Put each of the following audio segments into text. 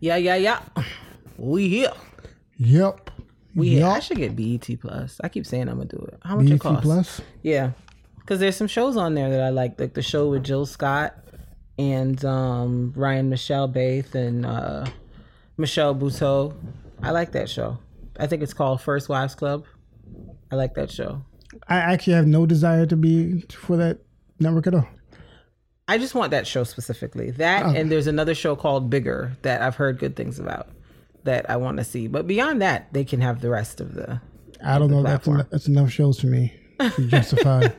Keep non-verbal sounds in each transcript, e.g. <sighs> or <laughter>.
Yeah, yeah, yeah. We here. Yep. We here. I should get BET Plus. I keep saying I'm gonna do it. How much it BET cost? Plus. Yeah, because there's some shows on there that I like, like the show with Jill Scott and um, Ryan Michelle Bathé and uh, Michelle Buteau. I like that show. I think it's called First Wives Club. I like that show. I actually have no desire to be for that network at all. I just want that show specifically. That Oh. and there's another show called Bigger that I've heard good things about that I want to see. But beyond that, they can have the rest of the. I don't know. That's, en- that's enough shows for me to justify. <laughs>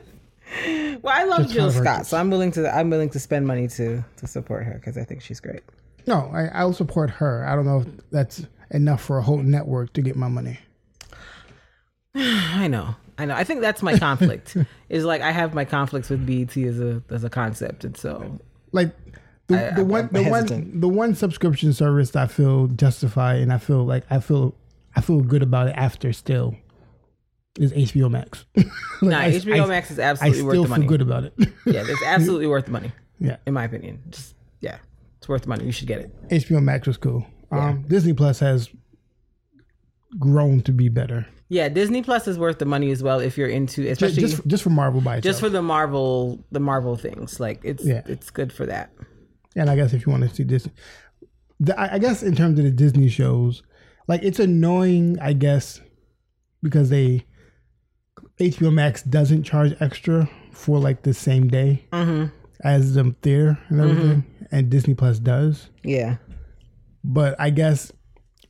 Well, I love Jill Scott, so I'm willing to. I'm willing to spend money to to support her because I think she's great. no, I, I'll support her. I don't know if that's enough for a whole network to get my money. <sighs> I know. I know. I think that's my conflict. <laughs> is like I have my conflicts with BET as a as a concept, and so like the, I- the I'm- one I'm the one the one subscription service that I feel justified and I feel like I feel I feel good about it after still is HBO Max. <laughs> Like, nah, I- HBO I- Max is I absolutely worth still the feel money. good about it. Yeah, it's <laughs> absolutely worth the money, yeah, in my opinion. Just yeah, it's worth the money. You should get it. HBO Max was cool. Um, Disney Plus has grown to be better, Yeah, Disney Plus is worth the money as well if you're into, just especially just, just for Marvel by itself. just for the Marvel the Marvel things. Like it's Yeah. it's good for that. and I guess if you want to see this, the, I I guess in terms of the Disney shows, like it's annoying, I guess, because they HBO Max doesn't charge extra for like the same day mm-hmm. as the theater and mm-hmm. everything, and Disney Plus does. Yeah. But I guess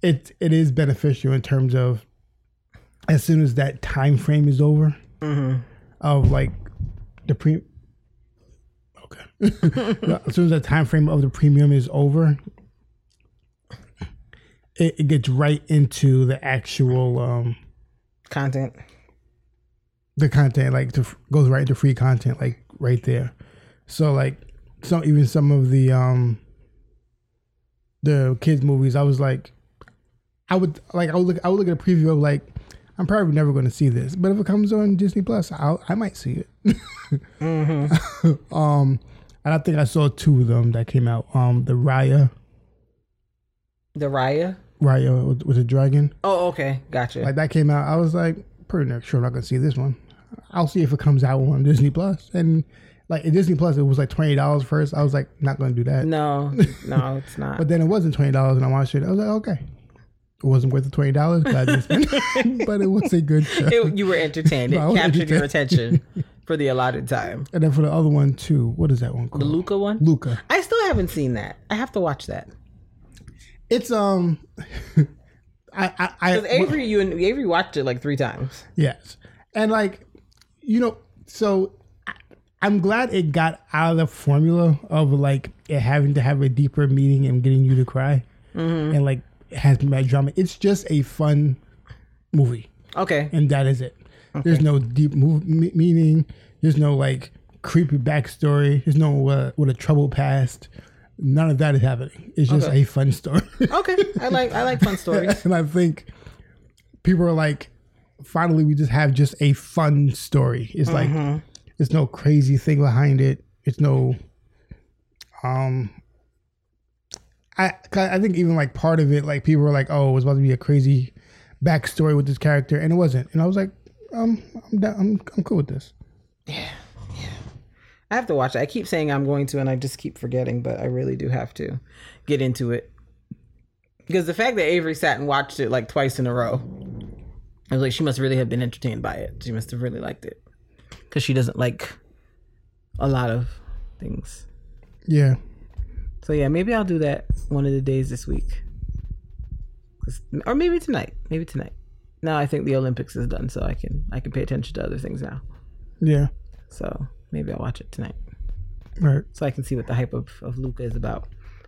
it it is beneficial in terms of as soon as that time frame is over of like the pre. Okay. <laughs> as soon as that time frame of the premium is over, it, it gets right into the actual um Content. the content like to, goes right into free content like right there so like some even some of the um the kids movies i was like i would like i would look i would look at a preview of like i'm probably never going to see this but if it comes on disney plus i i might see it <laughs> um and i think i saw two of them that came out um the raya The Raya. raya with, with a dragon Oh, okay, gotcha. like that came out, I was like, pretty next sure I'm not gonna see this one. I'll see if it comes out on Disney Plus. And like at Disney Plus, it was like twenty dollars first. I was like, not gonna do that. no, no, it's <laughs> not. But then it wasn't twenty dollars, and I watched it. I was like, okay, it wasn't worth the twenty dollars, but, I didn't spend it. but it was a good show. It- you were entertained. <laughs> It captured your attention <laughs> for the allotted time. and then for the other one too, what is that one called? The Luca one. Luca. I still haven't seen that. I have to watch that. It's um, <laughs> I I, I Because Avery, you and Avery watched it like three times. Yes. And like, you know, so I- I'm glad it got out of the formula of like it having to have a deeper meaning and getting you to cry. And like it has mad drama. It's just a fun movie. Okay. And that is it. There's no deep move, meaning. There's no like creepy backstory. There's no uh, with a troubled past. None of that is happening. It's just Okay. a fun story. <laughs> Okay. I like I like fun stories. <laughs> and I think people are like, finally, we just have just a fun story. It's like there's no crazy thing behind it. It's no, um, I I think even like part of it, like people were like, oh, it was about to be a crazy backstory with this character, and it wasn't. And I was like, um, I'm down, I'm I'm cool with this. Yeah, yeah. I have to watch it. I keep saying I'm going to, and I just keep forgetting, but I really do have to get into it. Because the fact that Avery sat and watched it like twice in a row, I was like, she must really have been entertained by it. She must have really liked it because she doesn't like a lot of things. Yeah. So yeah, maybe I'll do that one of the days this week, or maybe tonight. Maybe tonight. Now I think the Olympics is done, so I can I can pay attention to other things now. Yeah. So maybe I'll watch it tonight, Right. so I can see what the hype of of Luca is about.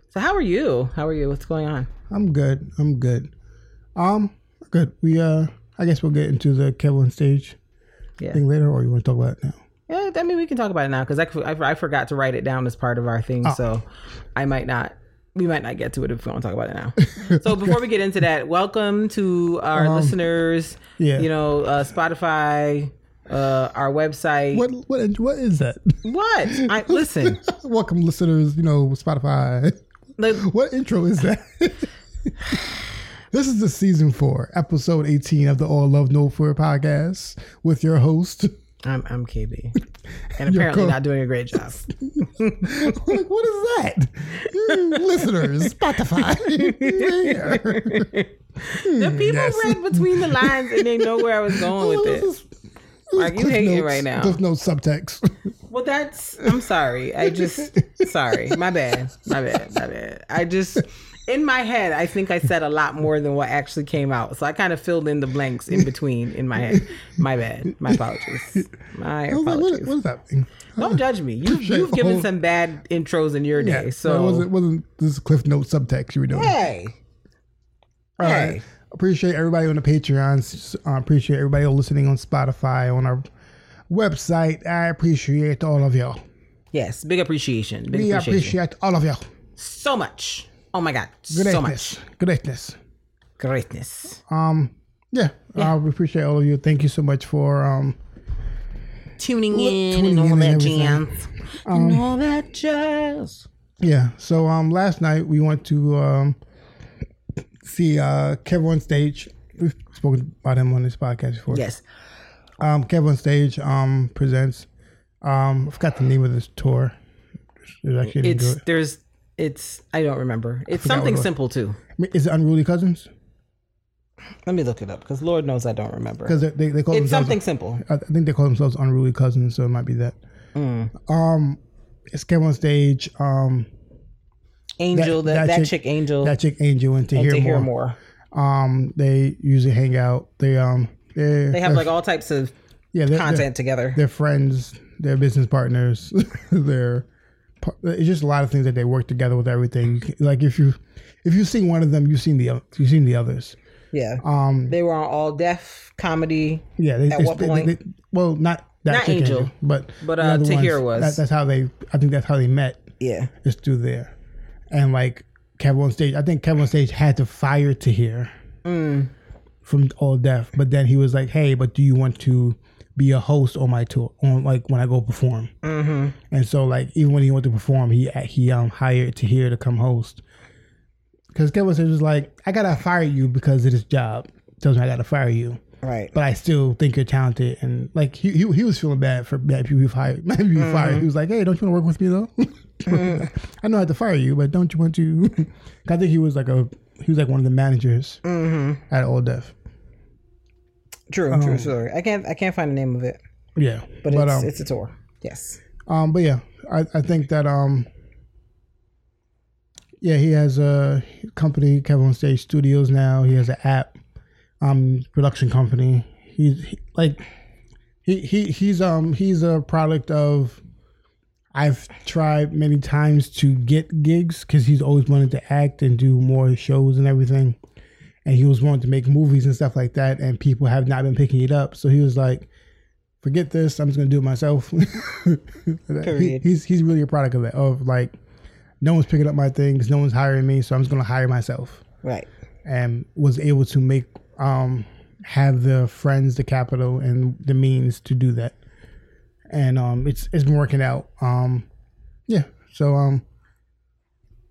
So how are you? How are you? What's going on? I'm good. I'm good. Um, good. We uh, I guess we'll get into the Kevin stage Yeah. thing later, or you want to talk about it now? Yeah, I mean, we can talk about it now because I, I, I forgot to write it down as part of our thing, so I might not. We might not get to it if we want to talk about it now. <laughs> so before we get into that, welcome to our listeners. yeah. You know, uh, Spotify, uh, our website. What what what is that? What? I <laughs> listen. Welcome, listeners. You know, Spotify. Like, <laughs> What intro is that? this is the season four, episode eighteen of the All Love No Fear podcast with your host. I'm I'm KB, <laughs> and apparently not doing a great job. <laughs> like, what is that? Mm, listeners, Spotify. <laughs> The people yes. read between the lines and they know where I was going with This it. Like, you it right now. There's no subtext. Well, that's. I'm sorry. I just. sorry. My bad. My bad. My bad. I just. In my head, I think I said a lot more than what actually came out. So I kind of filled in the blanks in between in my head. My bad. My apologies. My was like, what, apologies. what is that thing? Don't judge me. You, you've given Hold- some bad intros in your Yeah, day. so it wasn't wasn't this Cliff Note subtext you were doing? hey. All Hey. right. Appreciate everybody on the Patreon. Uh, appreciate everybody listening on Spotify, on our website. I appreciate all of y'all. Yes. Big appreciation. Big We appreciation. appreciate all of y'all. so much. Oh my God. So Greatness. much. Greatness. Greatness. Um, yeah, Uh, we appreciate all of you. Thank you so much for um, Tuning in tuning and all in that jazz. and all that jazz. yeah. So um, last night we went to um, see uh Kevin on stage. We've spoken about him on this podcast before. Yes. Um, Kevin on stage um presents. Um, I forgot the name of this tour. Actually It's it. there's it's I don't remember. It's something it simple too. Is it Unruly Cousins? Let me look it up because Lord knows I don't remember. Because they, they call It's themselves. something simple. I think they call themselves Unruly Cousins, so it might be that. Mm. Um, it's came on stage. Um, Angel, That- that, that that, chick- chick, Angel, that chick Angel and to, and hear, to more. hear more. Um, they usually hang out. They um, they They have like all types of yeah, they're, content They're, together. they're friends. They're business partners. <laughs> they're par- it's just a lot of things that they work together with everything. Like if you if you've seen one of them, you've seen the you've seen the others. Yeah. Um, They were on All Def Comedy. yeah. They, At they- what they- point? they- well, not that Not chick Angel, but but, uh, Tahir ones, was. That, that's how they. I think that's how they met. Yeah. Is through there, and like Kevin on stage. I think Kevin on stage had to fire Tahir Mm. from All Def, but then he was like, "Hey, but do you want to be a host on my tour? On like when I go perform?" Mm-hmm. And so like even when he went to perform, he he um hired Tahir to come host. Because Kevin was like, "I gotta fire you because of this job. Tells me I gotta fire you." Right. but I still think you're talented. And like he he, he was feeling bad for bad people he fired. Maybe <laughs> he fired. He was like, hey, don't you want to work with me though? <laughs> I know I have to fire you, but don't you want to? <laughs> I think he was like a he was like one of the managers at All Def. True. Um, true story. I can't. I can't find the name of it, Yeah, but, but, it's um, it's a tour. Yes. um, but yeah, I I think that um. Yeah, he has a company, Kevin on Stage Studios now. He has an app, um, production company. He's he, like, he he he's um he's a product of. I've tried many times to get gigs because he's always wanted to act and do more shows and everything, and he was wanting to make movies and stuff like that, and people have not been picking it up. So he was like, "Forget this, I'm just gonna do it myself." <laughs> He- he's he's really a product of that of like, no one's picking up my things, no one's hiring me, so I'm just gonna hire myself, Right. and was able to make um have the friends, the capital, and the means to do that. And um it's it's been working out. Um yeah. So um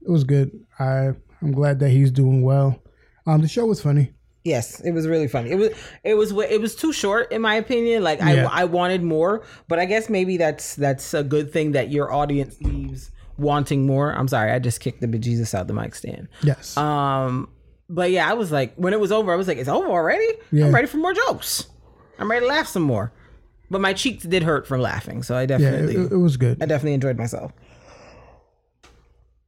it was good. I i'm glad that he's doing well um the show was funny Yes, it was really funny. It was it was it was too short in my opinion. Like Yeah. I I wanted more, but I guess maybe that's that's a good thing that your audience leaves wanting more. I'm sorry, I just kicked the bejesus out the mic stand. yes Um but yeah, I was like, when it was over, I was like, it's over already. Yeah. I'm ready for more jokes. I'm ready to laugh some more. But my cheeks did hurt from laughing, so I Yeah, definitely, it, it was good. I definitely enjoyed myself.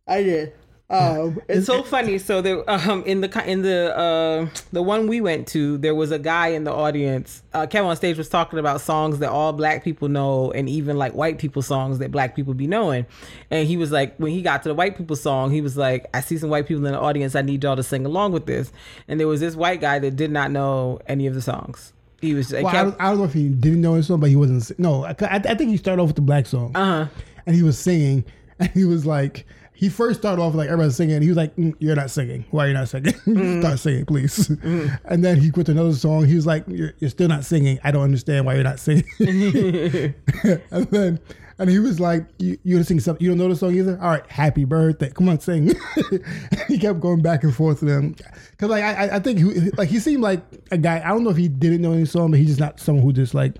I did. Um, <laughs> it's so funny. So there, um, in the in the uh, the one we went to, there was a guy in the audience. Uh, Kevin on stage was talking about songs that all black people know, and even like white people songs that black people be knowing. And he was like, when he got to the white people song, he was like, "I see some white people in the audience. I need y'all to sing along with this." And there was this white guy that did not know any of the songs. He was Well, I, don't, I don't know if he didn't know his song, but he wasn't. No, I, I think he started off with the black song, uh huh. and he was singing, <laughs> and he was like, he first started off like everybody's singing. He was like, mm, "You're not singing. Why are you not singing? <laughs> Start singing, please." And then he to another song. He was like, "You're, you're still not singing. I don't understand why you're not singing." <laughs> <laughs> and then. And he was like, "You you sing something? You don't know the song either? All right, happy birthday. Come on, sing." he kept going back and forth with them because, like, I I- I think he, like he seemed like a guy. I don't know if he didn't know any song, but he's just not someone who just like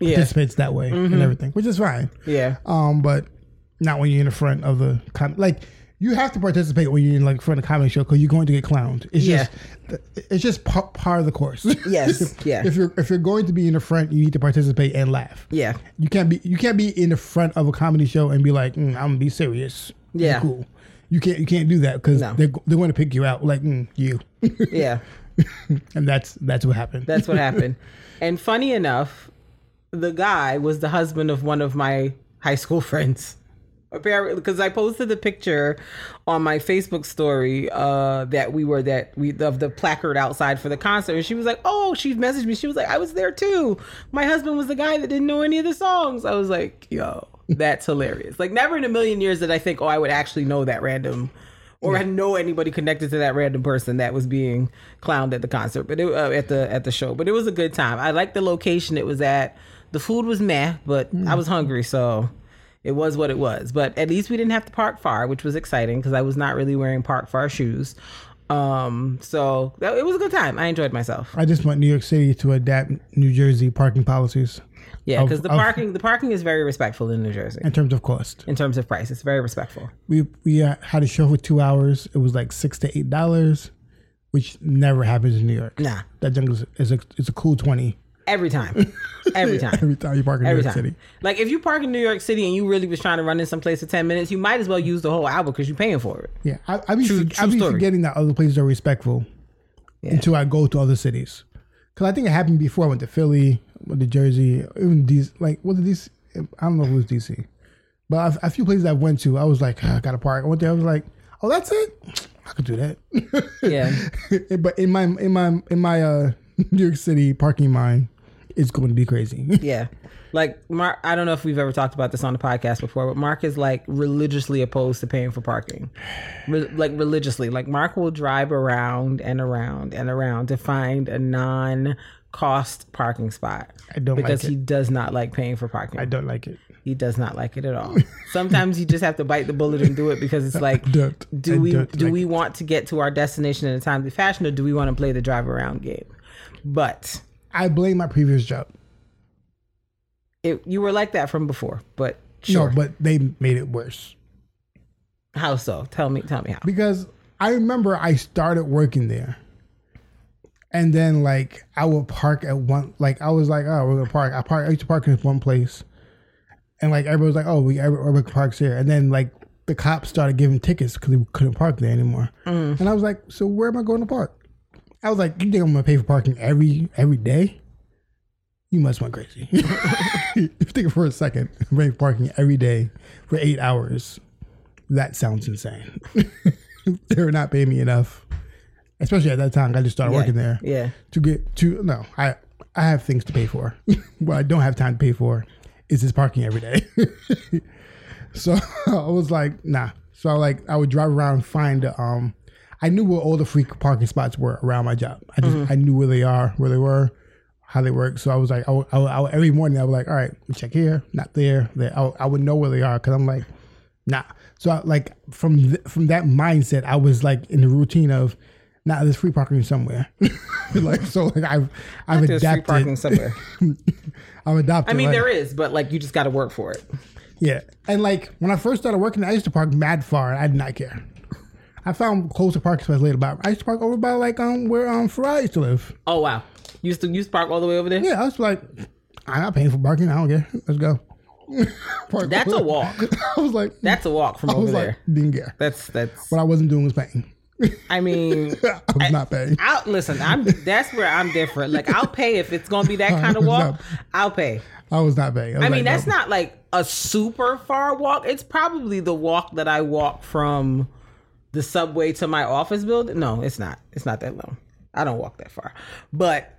Yeah. participates that way and everything, which is fine. Yeah. Um, but not when you're in the front of the com- like you have to participate when you're in like front of a comedy show because you're going to get clowned. It's Yeah. just it's just par, part of the course. <laughs> Yes, <laughs> yeah. if you're if you're going to be in the front, you need to participate and laugh. Yeah. You can't be you can't be in the front of a comedy show and be like, mm, I'm gonna be serious. Be Yeah. cool. You can't you can't do that because No. they're they're going to pick you out like mm, you, <laughs> Yeah. and that's that's what happened. That's what happened. and funny enough, the guy was the husband of one of my high school friends. Apparently, because I posted the picture on my Facebook story uh, that we were that we of the placard outside for the concert, and she was like, "Oh, she messaged me. She was like, I was there too. My husband was the guy that didn't know any of the songs." I was like, "Yo, that's <laughs> hilarious!" Like, never in a million years did I think, "Oh, I would actually know that random." Or I know anybody connected to that random person that was being clowned at the concert, but it, uh, at the at the show. But it was a good time. I liked the location it was at. The food was meh, but I was hungry, so it was what it was. But at least we didn't have to park far, which was exciting because I was not really wearing park far shoes. Um, so that, it was a good time. I enjoyed myself. I just want New York City to adapt New Jersey parking policies Yeah, because the of- parking the parking is very respectful in New Jersey in terms of cost. in terms of price. It's very respectful. we we uh, had a show for two hours. It was like six to eight dollars, which never happens in New York. Nah, That jungle is, is a it's a cool twenty every time, <laughs> every time. every time you park in New York time. City. Like if you park in New York City and you really was trying to run in some place for ten minutes, you might as well use the whole hour because you're paying for it. Yeah, I, I be True- I true be story. forgetting that other places are respectful until I go to other cities. Because I think it happened before. I went to Philly, went to Jersey, even DC. Like was it DC? I don't know if it was DC, but a, a few places I went to, I was like, "Ah, I gotta park. I went there. I was like, oh, that's it. I could do that. Yeah. <laughs> but in my in my in my uh <laughs> New York City parking mind, it's going to be crazy. <laughs> Yeah. Like Mark, I don't know if we've ever talked about this on the podcast before, but Mark is like religiously opposed to paying for parking. Re- like religiously, like Mark will drive around and around and around to find a non-cost parking spot. I don't because like he does not like paying for parking. I don't like it. he does not like it at all. Sometimes you just have to bite the bullet and do it because it's <laughs> like. I we don't like we want to get to our destination in a timely fashion, or do we want to play the drive around game? But I blame my previous job. it, you were like that from before, but sure. No, but they made it worse. How so? Tell me. Tell me how. because I remember I started working there, and then like I would park at one, like I was like, oh, we're gonna park. I park. I used to park in one place, and like everybody was like, oh, we everyone parks here, and then like the cops started giving tickets because we couldn't park there anymore, mm. and I was like, so where am I going to park? I was like, you think I'm gonna pay for parking every every day? You must went crazy. <laughs> think for a second, paying for parking every day for eight hours that sounds insane. <laughs> they were not paying me enough, especially at that time. I just started Yeah, working there Yeah. to get to. No, I I have things to pay for. <laughs> what I don't have time to pay for is this parking every day. so I was like, nah. So I like I would drive around and find. Um, I knew where all the free parking spots were around my job. I just mm-hmm. I knew where they are, where they were, how they work. So I was like, I would, I would, I would- every morning I was like, all right, we check here, not there. there. I, would- I would know where they are because I'm like, nah. So I, like from th- from that mindset, I was like in the routine of, nah, there's free parking somewhere. <laughs> like so, like I've I've There's free adapted. parking somewhere. <laughs> I've adopted. I mean, like- there is, but like you just got to work for it. yeah, and like when I first started working, I used to park mad far, and I did not care. I found closer parking spots later. But I used to park over by like um where um Ferrari used to live. Oh wow. You used to you used to park all the way over there? Yeah, I was like, I'm not paying for parking. I don't care. Let's go. Park <laughs> That's a walk. <laughs> I was like, That's a walk from I over was there. like, didn't care. That's that's What I wasn't doing was paying. <laughs> I mean I was not paying. I'll listen, I'm that's where I'm different. Like I'll pay if it's gonna be that kind of walk, I'll pay. I was not paying. I mean, that's not like a super far walk. It's probably the walk that I walk from the subway to my office building. No, it's not. It's not that long. I don't walk that far. But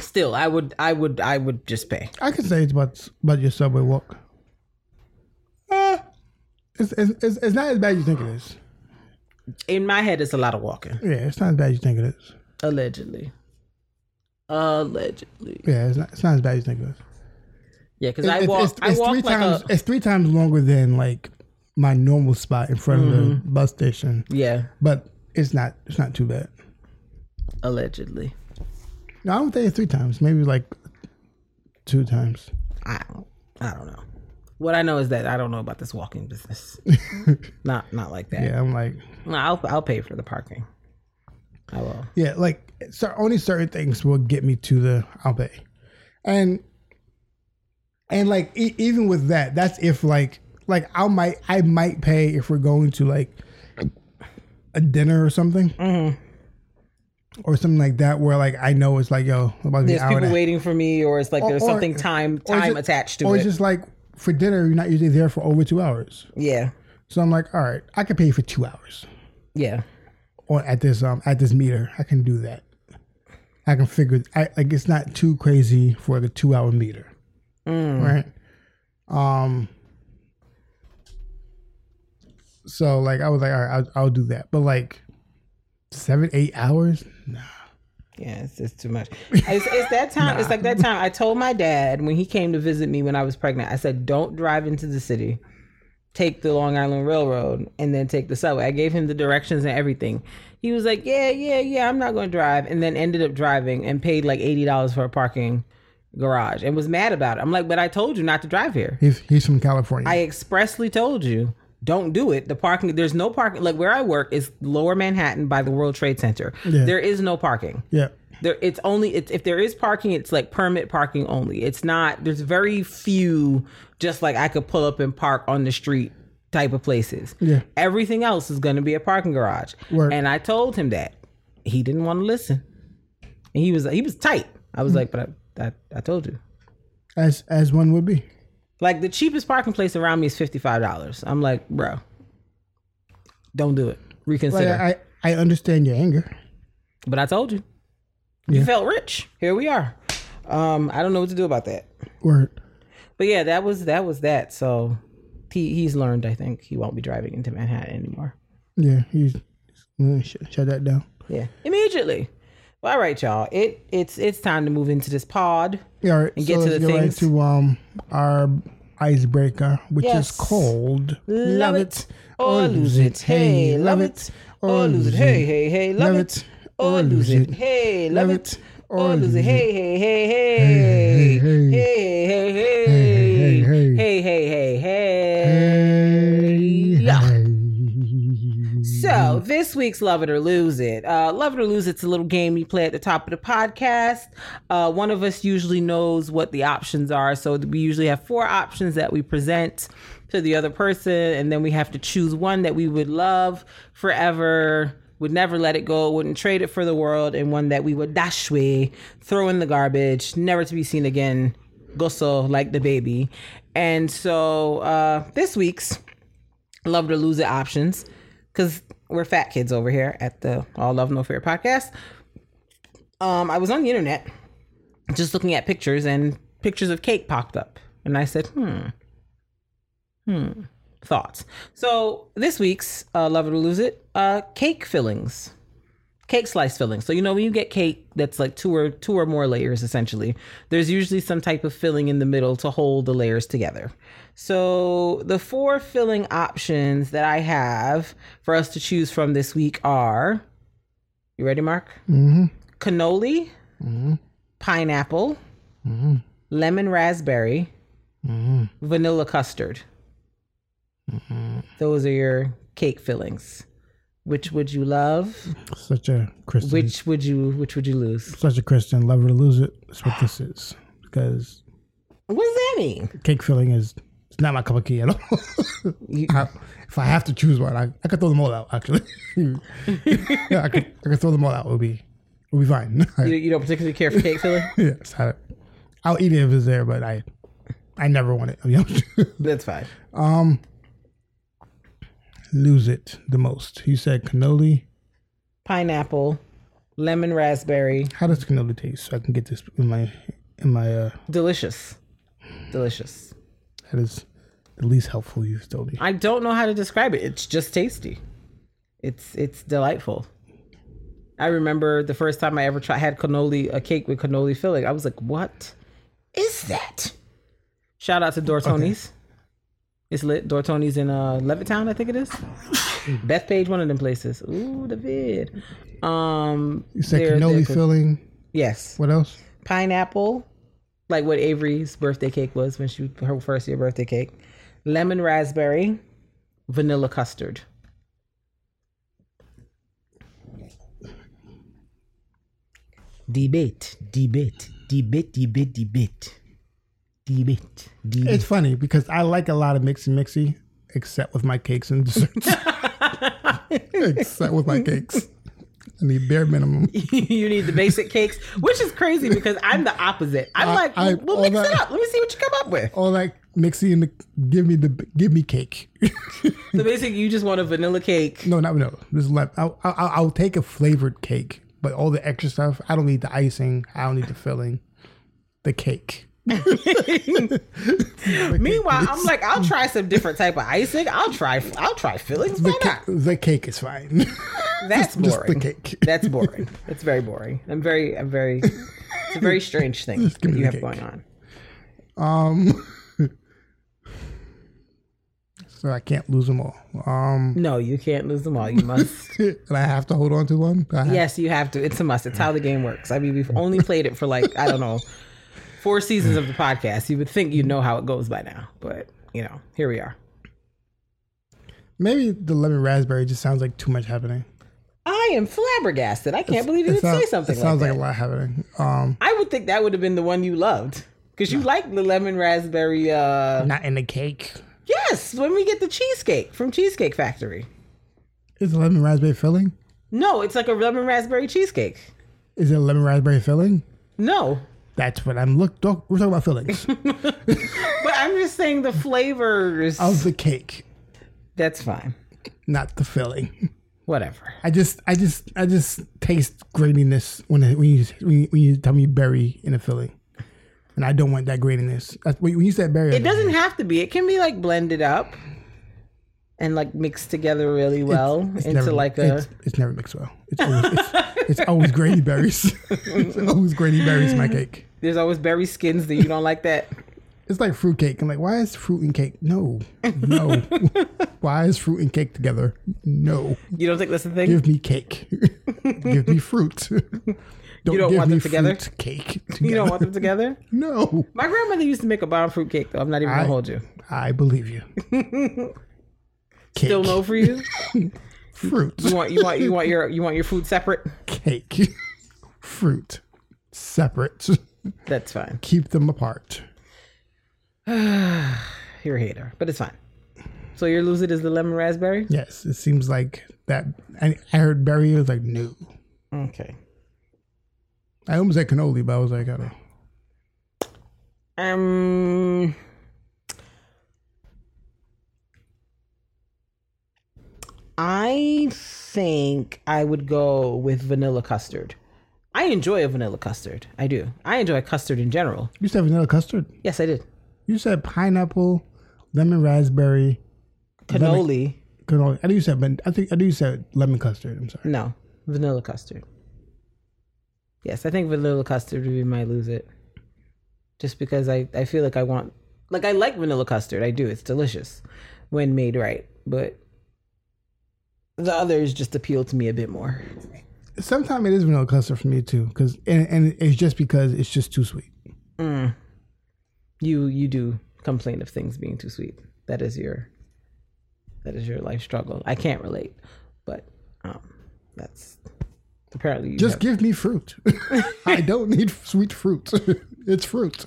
still, I would I would I would just pay. I can say it's about about your subway walk. Uh, it's, it's, it's, it's not as bad as you think it is. In my head it's a lot of walking. Yeah, it's not as bad as you think it is. Allegedly. Allegedly. Yeah, it's not, it's not as bad as you think it is. Yeah, because I walk it's, I it's walk three like times. a It's three times longer than like my normal spot in front of the mm-hmm. bus station, Yeah, but it's not. It's not too bad. allegedly. No, I don't think it's three times. Maybe like two times. I don't I don't know. What I know is that I don't know about this walking business. <laughs> not not like that. Yeah, I'm like, No, I'll I'll pay for the parking. I will. yeah, like so only certain things will get me to the I'll pay, and and like e- even with that, that's if like like I might I might pay if we're going to like a dinner or something. Or something like that, where like I know it's like yo, about There's an hour and a people waiting for me, or it's like there's something time or time ju- attached to or it. Or it's just like for dinner, you're not usually there for over two hours. yeah, So I'm like, all right, I can pay for two hours yeah, Or at this um at this meter. I can do that. I can figure. I like it's not too crazy for the two hour meter, right? Um. So like I was like, all right, I'll, I'll do that. But like seven, eight hours, nah. yeah. It's just too much. <laughs> It's, it's that time. It's like that time. I told my dad when he came to visit me when I was pregnant. I said, "Don't drive into the city. Take the Long Island Railroad and then take the subway." I gave him the directions and everything. He was like, "Yeah, yeah, yeah. I'm not going to drive," and then ended up driving and paid like eighty dollars for a parking garage and was mad about it. I'm like, "But I told you not to drive here." He's he's from California. I expressly told you don't do it. The parking there's no parking. Like where I work is Lower Manhattan by the World Trade Center. Yeah. There is no parking. yeah, There it's only it's, if there is parking, it's like permit parking only. It's not. There's very few. Just like I could pull up and park on the street type of places. Yeah. Everything else is going to be a parking garage. Word. And I told him that. He didn't want to listen. And he was he was tight. I was hmm. like, but I, I I told you. as as one would be. Like the cheapest parking place around me is fifty five dollars. I'm like, bro, don't do it. Like Reconsider. I I understand your anger. but I told you, you felt rich. Here we are. Um, I don't know what to do about that. Word. But yeah, that was that was that. So he he's learned. I think he won't be driving into Manhattan anymore. Yeah, he's shut that down. Yeah, immediately. Well, all right, y'all. It it's it's time to move into this pod. Yeah, all right. And so get to the get right things. to um our icebreaker, which Yes. is called Love it or lose it. Hey, love it or lose it. Hey, hey, hey, love it or lose it. Hey, love it or lose it. Hey, hey, hey, hey, hey, hey, hey, hey, hey, hey, hey, hey, hey, this week's Love It or Lose It. Uh, Love It or Lose It's a little game we play at the top of the podcast. Uh, one of us usually knows what the options are, so we usually have four options that we present to the other person, and then we have to choose one that we would love forever, would never let it go, wouldn't trade it for the world, and one that we would dash away, throw in the garbage, never to be seen again, goso like the baby. And so uh, this week's love to lose it options because we're fat kids over here at the All Love No Fear podcast. Um, I was on the internet just looking at pictures, and pictures of cake popped up, and I said, "Hmm, hmm." Thoughts. So this week's uh, Love It or Lose It, uh, cake fillings, cake slice filling. So you know when you get cake that's like two or two or more layers, essentially, there's usually some type of filling in the middle to hold the layers together. So the four filling options that I have for us to choose from this week are, you ready, Mark? Mm-hmm. Cannoli, mm-hmm. pineapple, mm-hmm. lemon raspberry, mm-hmm. vanilla custard. Those are your cake fillings. Which would you love? Such a Christian. Which would you which would you lose? such a Christian. Love her to lose it. That's what this is. Because What does that mean? cake filling is it's not my cup of tea at all. <laughs> I- if I have to choose one, I, I could throw them all out. Actually, <laughs> yeah, I could I could throw them all out. It would be would be fine. <laughs> You, you don't particularly care for cake filling? yes, I, I'll eat it if it's there, but I I never want it. That's fine. Um, lose it the most. You said cannoli. Pineapple, lemon raspberry, How does cannoli taste? So I can get this in my in my uh delicious. Delicious. that is the least helpful you've told me. I don't know how to describe it. It's just tasty. It's it's delightful. I remember the first time I ever tried had cannoli a cake with cannoli filling. I was like, "What is that?" Shout out to Dortoni's. It's lit. Dortoni's in uh Levittown, I think it is. <laughs> Bethpage, one of them places. Ooh, the vid. Um, You said they're- cannoli they're- filling. Yes, What else? pineapple, like what Avery's birthday cake was when she her first year birthday cake. Lemon raspberry, vanilla custard. Debate, debate, debate, debate, debate, debate, debate. It's funny because I like a lot of mixy mixy, except with my cakes and desserts. <laughs> except with my cakes. I need bare minimum. <laughs> you need the basic cakes, which is crazy because I'm the opposite. I'm I- like, I- we'll mix that- it up. Let me see what you come up with. All that mixy and the give me the give me cake. <laughs> So basically, you just want a vanilla cake. no, not vanilla. Just let I'll, I'll, I'll take a flavored cake, but all the extra stuff I don't need the icing. I don't need the filling. The cake. <laughs> Meanwhile, I'm like, I'll try some different type of icing. I'll try, I'll try fillings. The cake. The cake is fine. <laughs> That's just the boring. cake. That's boring. It's very boring. I'm very, I'm very. It's a very strange <laughs> thing me you have cake. going on. um. so I can't lose them all. Um. No, you can't lose them all. You must. and I have to hold on to one. Yes, you have to. It's a must. It's how the game works. I mean, we've only played it for like I don't know, four seasons of the podcast. You would think you know how it goes by now, but you know, here we are. Maybe the lemon raspberry just sounds like too much happening. I am flabbergasted. I can't believe you would say something It like sounds that. like a lot happening. Um, I would think that would have been the one you loved because you like the lemon raspberry. uh not in the cake. Yes, when we get the cheesecake from Cheesecake Factory. Is lemon raspberry filling? No, it's like a lemon raspberry cheesecake. Is it lemon raspberry filling? No, That's what I'm look. We're talking about fillings <laughs> but I'm just saying the flavors. of the cake, That's fine. not the filling. Whatever. I just, I just, I just taste graininess when it, when you when you, when you tell me berry in a filling, and I don't want that graininess. That's, when you said berry, It doesn't have to be. It can be like blended up and like mixed together really well into never, like a. It's, it's never mixed well. It's always, it's, it's always grainy berries. <laughs> it's always grainy berries in my cake. There's always berry skins that you don't like that. It's like fruit cake. I'm like, why is fruit and cake? No, no. <laughs> why is fruit and cake together? No. You don't think that's the thing? Give me cake. <laughs> give me fruit. Don't, don't give want me them together? fruit Cake. <laughs> you don't want them together? No. My grandmother used to make a bomb fruit cake though. I'm not even gonna hold you. I believe you. Cake. Still no for you? fruit. You want you want you want your you want your food separate? Cake. fruit. Separate. That's fine. Keep them apart. <sighs> You're a hater, but it's fine. So your lose it is the lemon raspberry? Yes, it seems like that. I, I heard berry. I was like, no. Okay. I almost said cannoli, but I was like, I don't know. Um I think I would go with vanilla custard. I enjoy a vanilla custard. I do. I enjoy custard in general. You said vanilla custard. Yes, I did. You said pineapple, lemon raspberry, Cannoli. cannoli. I knew you said, but I think I knew you said lemon custard. I'm sorry. No, vanilla custard. Yes, I think vanilla custard would be my lose it. Just because I, I feel like I want like I like vanilla custard. I do. It's delicious when made right. But the others just appeal to me a bit more. Sometimes it is vanilla custard for me too, because and, and it's just because it's just too sweet. You you do complain of things being too sweet. That is your that is your life struggle. I can't relate. But Um, that's apparently you Just have- give me fruit. <laughs> I don't need sweet fruit. <laughs> it's fruit.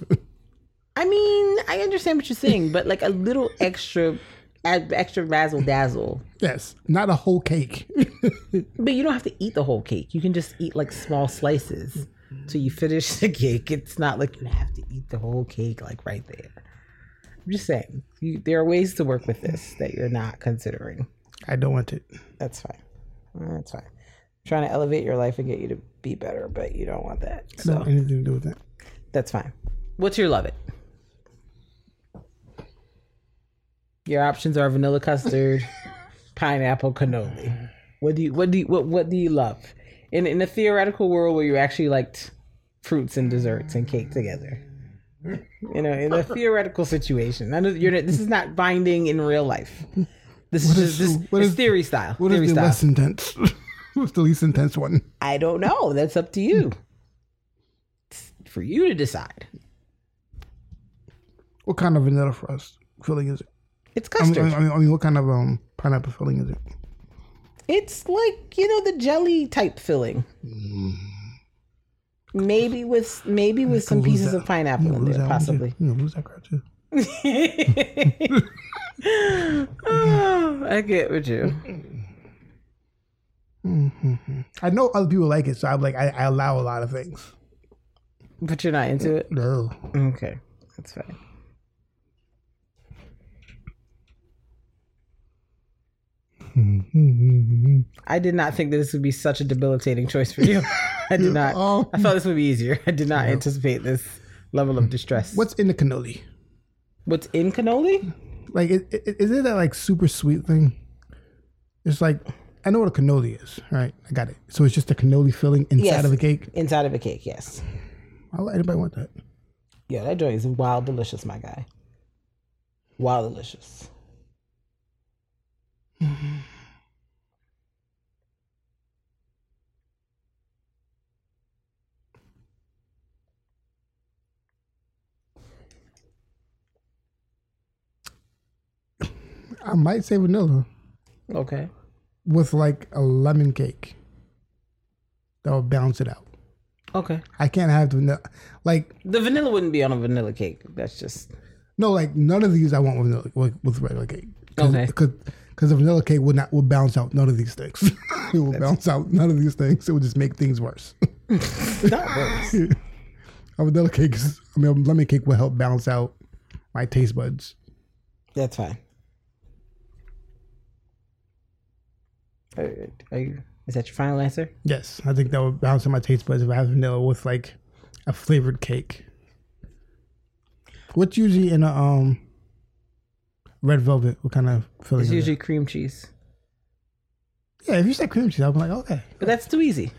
I mean, I understand what you're saying, but like a little extra, add extra razzle dazzle. Yes, not a whole cake. <laughs> But you don't have to eat the whole cake. You can just eat like small slices. So you finish the cake. It's not like you have to eat the whole cake like right there. I'm just saying, you, there are ways to work with this that you're not considering. I don't want it. That's fine. That's fine. trying to elevate your life and get you to be better, but you don't want that. So anything to do with that. that's fine. What's your love it? Your options are vanilla custard, <laughs> pineapple, cannoli. What do you what do you what what do you love? In in a theoretical world where you actually liked fruits and desserts and cake together. You know, in a theoretical situation. I know you're this is not binding in real life. This is What just is- this what is- theory style. What is theory the style. less intense? <laughs> What's the least intense one? I don't know. That's up to you. It's for you to decide. What kind of vanilla frost filling is it? It's I mean, custard. I mean, I mean, what kind of um pineapple filling is it? It's like you know the jelly type filling. Maybe with maybe with some pieces that- of pineapple in there, that one too. possibly. You lose that crap too. oh, <laughs> I get with you. I know other people like it, so I'm like, I, I allow a lot of things. But you're not into it. No. Okay, that's fine. I did not think that this would be such a debilitating choice for you. <laughs> I did not. Oh. I thought this would be easier. I did not anticipate this level of distress. What's in the cannoli? What's in cannoli? Like, is, is it that like super sweet thing? It's like, I know what a cannoli is, right? I got it. So it's just a cannoli filling inside Yes. of a cake. Inside of a cake, yes. I'll let anybody want that. Yeah, that joint is wild delicious, my guy. Wild delicious. Mm-hmm. I might say vanilla Okay. with like a lemon cake. That will balance it out. Okay. I can't have vanilla. Like, The vanilla wouldn't be on a vanilla cake. That's just no, like none of these I want with vanilla, with, with regular cake. Cause, Okay. Because because the vanilla cake would not would balance out none of these things. <laughs> it will balance out none of these things. It would just make things worse. <laughs> not worse. <laughs> a vanilla cake, is, I mean, a lemon cake will help balance out my taste buds. That's fine. Are, are you? Is that your final answer? Yes, I think that would balance out my taste buds if I have vanilla with like a flavored cake. What's usually in a um red velvet? What kind of filling? It's usually cream cheese, yeah. If you said cream cheese, I'd be like, okay. but that's too easy.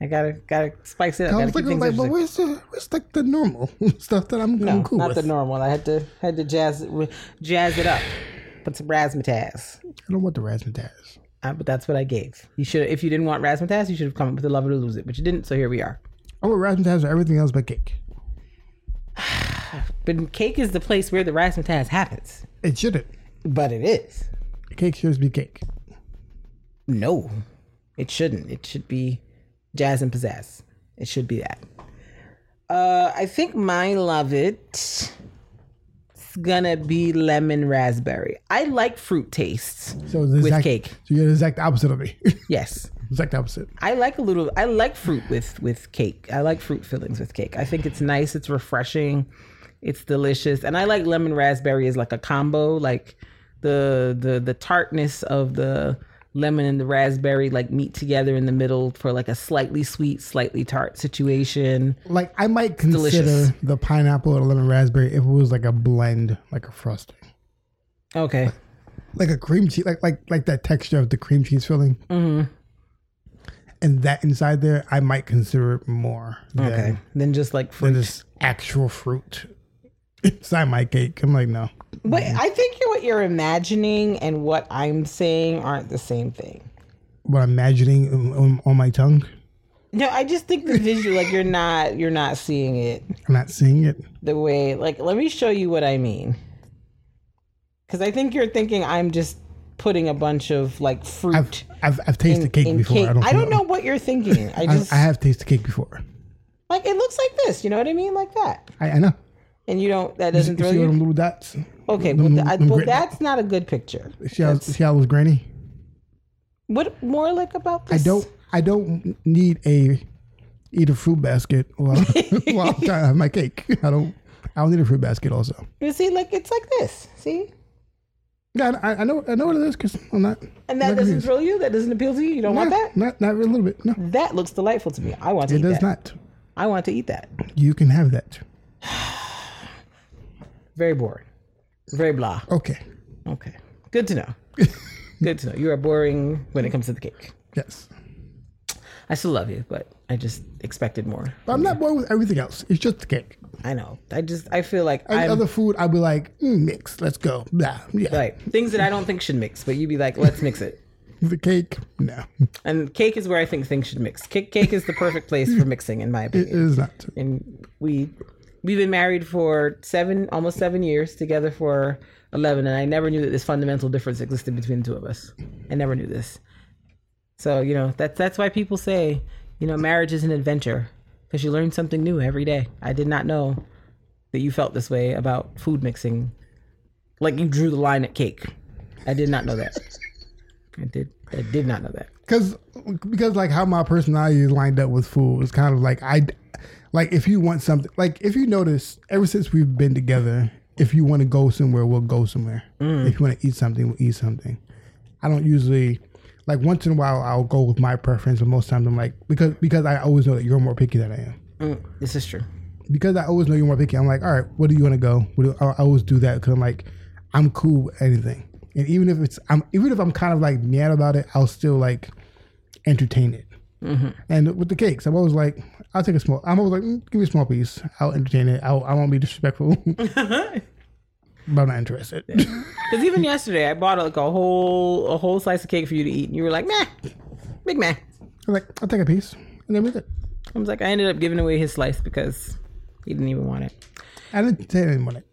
I gotta gotta spice it up. I was thinking like, but where's the where's like the normal <laughs> stuff that I'm, I'm No, cool not with? the normal. I had to had to jazz it, jazz it up, put some razzmatazz. I don't want the razzmatazz. Uh, but that's what I gave. You should, if you didn't want razzmatazz, you should have come up with the love to lose it, but you didn't. So here we are. I want razzmatazz or everything else but cake. <sighs> But cake is the place where the razzmatazz happens. It shouldn't. But it is. Cake should be cake. No, it shouldn't. It should be jazz and pizzazz. It should be that. Uh, I think my love it. It's gonna be lemon raspberry. I like fruit tastes So with exact, cake. So you're the exact opposite of me. <laughs> Yes, exact opposite. I like a little. I like fruit with with cake. I like fruit fillings with cake. I think it's nice. It's refreshing. It's delicious, and I like lemon raspberry as like a combo. Like the the the tartness of the lemon and the raspberry like meet together in the middle for like a slightly sweet, slightly tart situation. Like I might consider delicious. the pineapple or the lemon raspberry if it was like a blend, like a frosting, Okay. like a cream cheese, like like like that texture of the cream cheese filling. Mm-hmm. And that inside there, I might consider it more than, Okay. Then just like than fruit. just actual fruit <laughs> inside my cake. I'm like, no. But I think what you're imagining and what I'm saying aren't the same thing. What I'm imagining on, on, my tongue, No, I just think the visual, like you're not, you're not seeing it I'm not seeing it. the way. Like, let me show you what I mean. Because I think you're thinking I'm just putting a bunch of like fruit. I've I've, I've tasted in- cake in before. cake. I don't. I don't know what you're thinking. I <laughs> I, just I have tasted cake before. like it looks like this. You know what I mean? Like that. I, I know. And you don't. That doesn't throw them you. little dots? Okay, them- well, I, them well that's not a good picture. See how see how was grainy? What more like about I don't I don't need a eat a fruit basket while, <laughs> while I'm trying to have my cake. I don't I don't need a fruit basket also. You see, like it's like this. See, Yeah, I, I know I know what it is because I'm not. and that not doesn't thrill you. That doesn't appeal to you. You don't want that. Not not a little bit. No, That looks delightful to me. I want to it does that. not. I want to eat that. You can have that. <sighs> <sighs> Very boring. Very blah. Okay. Okay. Good to know. <laughs> Good to know. You are boring when it comes to the cake. Yes. I still love you, but I just expected more. But I'm not bored with everything else. It's just the cake. I know. I just I feel like I'm other food, I'd be like, mm, mix. Let's go. Blah. Yeah. like things that I don't think should mix, but you'd be like, let's mix it. <laughs> The cake, no, And cake is where I think things should mix. Cake cake is the perfect place for mixing, in my opinion. is not. And we we've been married for seven, almost seven years, together for eleven, and I never knew that this fundamental difference existed between the two of us. I never knew this. So you know that's that's why people say, you know, marriage is an adventure because you learn something new every day. I did not know that you felt this way about food mixing, like you drew the line at cake. I did not know that. I did. I did not know that. Because because like how my personality is lined up with food is kind of like I like if you want something like if you notice ever since we've been together if you want to go somewhere we'll go somewhere. If you want to eat something we'll eat something. I don't usually like once in a while I'll go with my preference but most times I'm like because because I always know that you're more picky than I am. Mm, this is true. because I always know you're more picky I'm like all right what do you want to go? What do, I I always do that because I'm like I'm cool with anything and even if it's I'm even if I'm kind of like mad about it I'll still like entertain it and with the cakes, I'm always like, I'll take a small. I'm always like, mm, give me a small piece. I'll entertain it. I'll, I won't be disrespectful, <laughs> but I'm not interested. Because even yesterday, I bought like a whole a whole slice of cake for you to eat, and you were like, "Meh, big meh." I'm like, I'll take a piece, and then we're good. I was like, I ended up giving away his slice because he didn't even want it. I didn't say I didn't want it.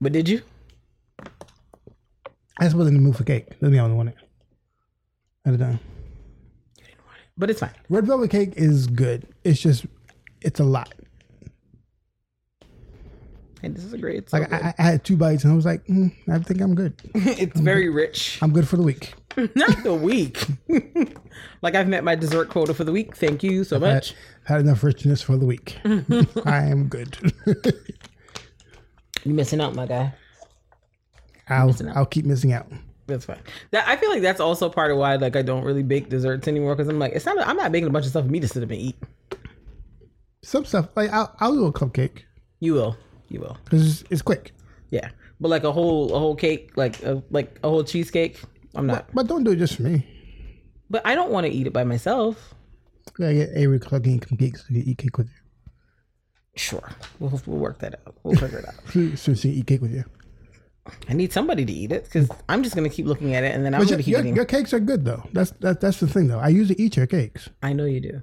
But did you? I just wasn't in the mood for cake. That's the only one it. At the time, But it's fine. red velvet cake is good. It's just, it's a lot. And this is a great. It's, Like good. I, I had two bites, and I was like, mm, I think I'm good. <laughs> it's very rich. I'm good for the week. <laughs> Not the week. <laughs> like I've met my dessert quota for the week. Thank you so Had, much. had enough richness for the week. I am good. You're missing out, my guy. I'll I'll keep missing out. That's fine. That I feel like that's also part of why like I don't really bake desserts anymore because I'm like it's not I'm not baking a bunch of stuff for me to sit up and eat. Some stuff like I'll, I'll do a cupcake You will, you will. because it's, it's quick. Yeah, but like a whole a whole cake, like a like a whole cheesecake, I'm not. But don't do it just for me. But I don't want to eat it by myself. I get Avery cooking some cakes to eat cake with you. Sure, we'll we'll work that out. We'll figure it out. <laughs> So, so she eat cake with you. I need somebody to eat it because I'm just gonna keep looking at it and then I'm But gonna your, keep your, eating. your cakes are good though. That's that, that's the thing though. I usually eat your cakes. I know you do,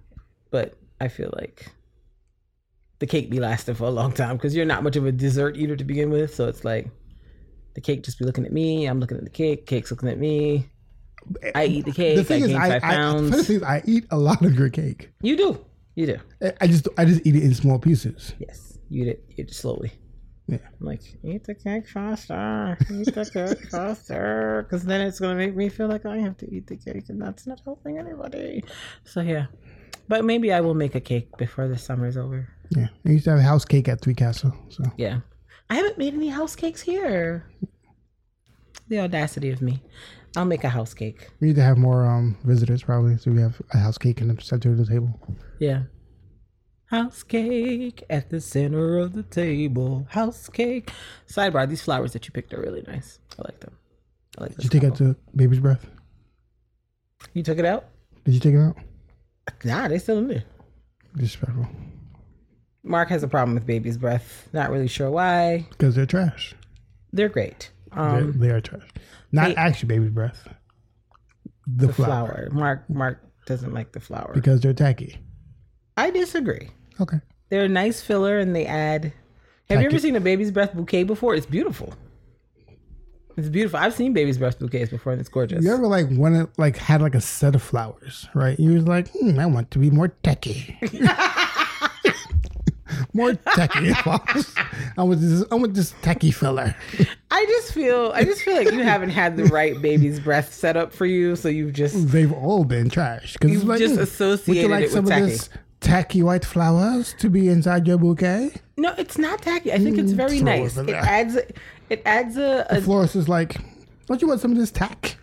but I feel like the cake be lasting for a long time because you're not much of a dessert eater to begin with. So it's like the cake just be looking at me. I'm looking at the cake. Cake's looking at me. I eat the cake. The thing I is, I, five I, funny thing is, I eat a lot of your cake. you do. You do. I- I just I just eat it in small pieces. Yes. You eat it. Eat it slowly. Yeah. I'm like, eat the cake faster. Eat the cake <laughs> faster. Because then it's going to make me feel like I have to eat the cake and that's not helping anybody. So, yeah. But maybe I will make a cake before the summer's over. Yeah. I used to have a house cake at Three Castle. So Yeah. I haven't made any house cakes here. The audacity of me. I'll make a house cake. we need to have more um visitors probably. So we have a house cake in the center of the table. Yeah. House cake at the center of the table. House cake. Sidebar, these flowers that you picked are really nice. I like them. I like Did you take out the baby's breath? You took it out? Did you take it out? Nah, they still in there. Disrespectful. Mark has a problem with baby's breath. Not really sure why. Because they're trash. They're great. They're- Um, they are trash. Not they- actually baby's breath. The, the flower. flower. Mark Mark doesn't like the flower. Because they're tacky. I disagree. Okay. They're a nice filler and they add. Have you ever Tacky. seen a baby's breath bouquet before? It's beautiful. It's beautiful. I've seen baby's breath bouquets before, and it's gorgeous. You ever like wanted like had like a set of flowers, right? You was like, hmm, I want to be more techy. <laughs> more techie. <laughs> I want this. I want this techie filler. I just feel, I just feel like you haven't had the right baby's breath set up for you, so you've just They've all been trash because You've just associated it with tacky. Tacky white flowers to be inside your bouquet? no. It's not tacky. I think it's very nice. It adds, a, it adds a, a Florist is like, don't you want some of this tack?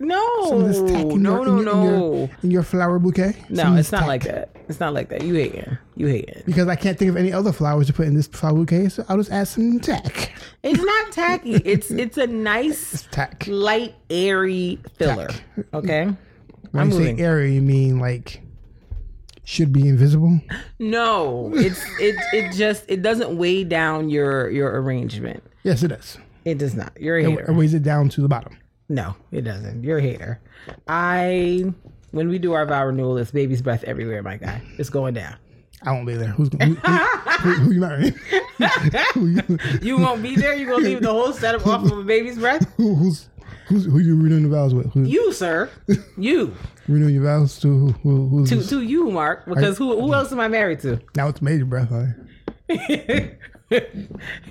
no, Some of this tack in no, your, no, in your, in no. your, in your flower bouquet? No, it's not tack. like that. It's not like that. You hate it. You hate it. Because I can't think of any other flowers to put in this flower bouquet, so I'll just add some tack. It's not tacky. It's <laughs> it's a nice, Tack. light, airy filler. Okay. When I'm you moving. say area, you mean like should be invisible? No, it's it it just it doesn't weigh down your your arrangement. Yes, it does. It does not. You're a It, hater. it weighs it down to the bottom. No, it doesn't. You're a hater. I when we do our vow renewal, it's baby's breath everywhere, my guy. It's going down. I won't be there. Who's who, who, who, you marrying? you, <laughs> You won't be there. You gonna leave the whole setup off of a baby's breath? <laughs> who, who's who's who you renewing the vows with? You, sir. You. Renewing your vows to who? who who's To this? to you, Mark. Because who who else am I married to? now it's major breath. <laughs>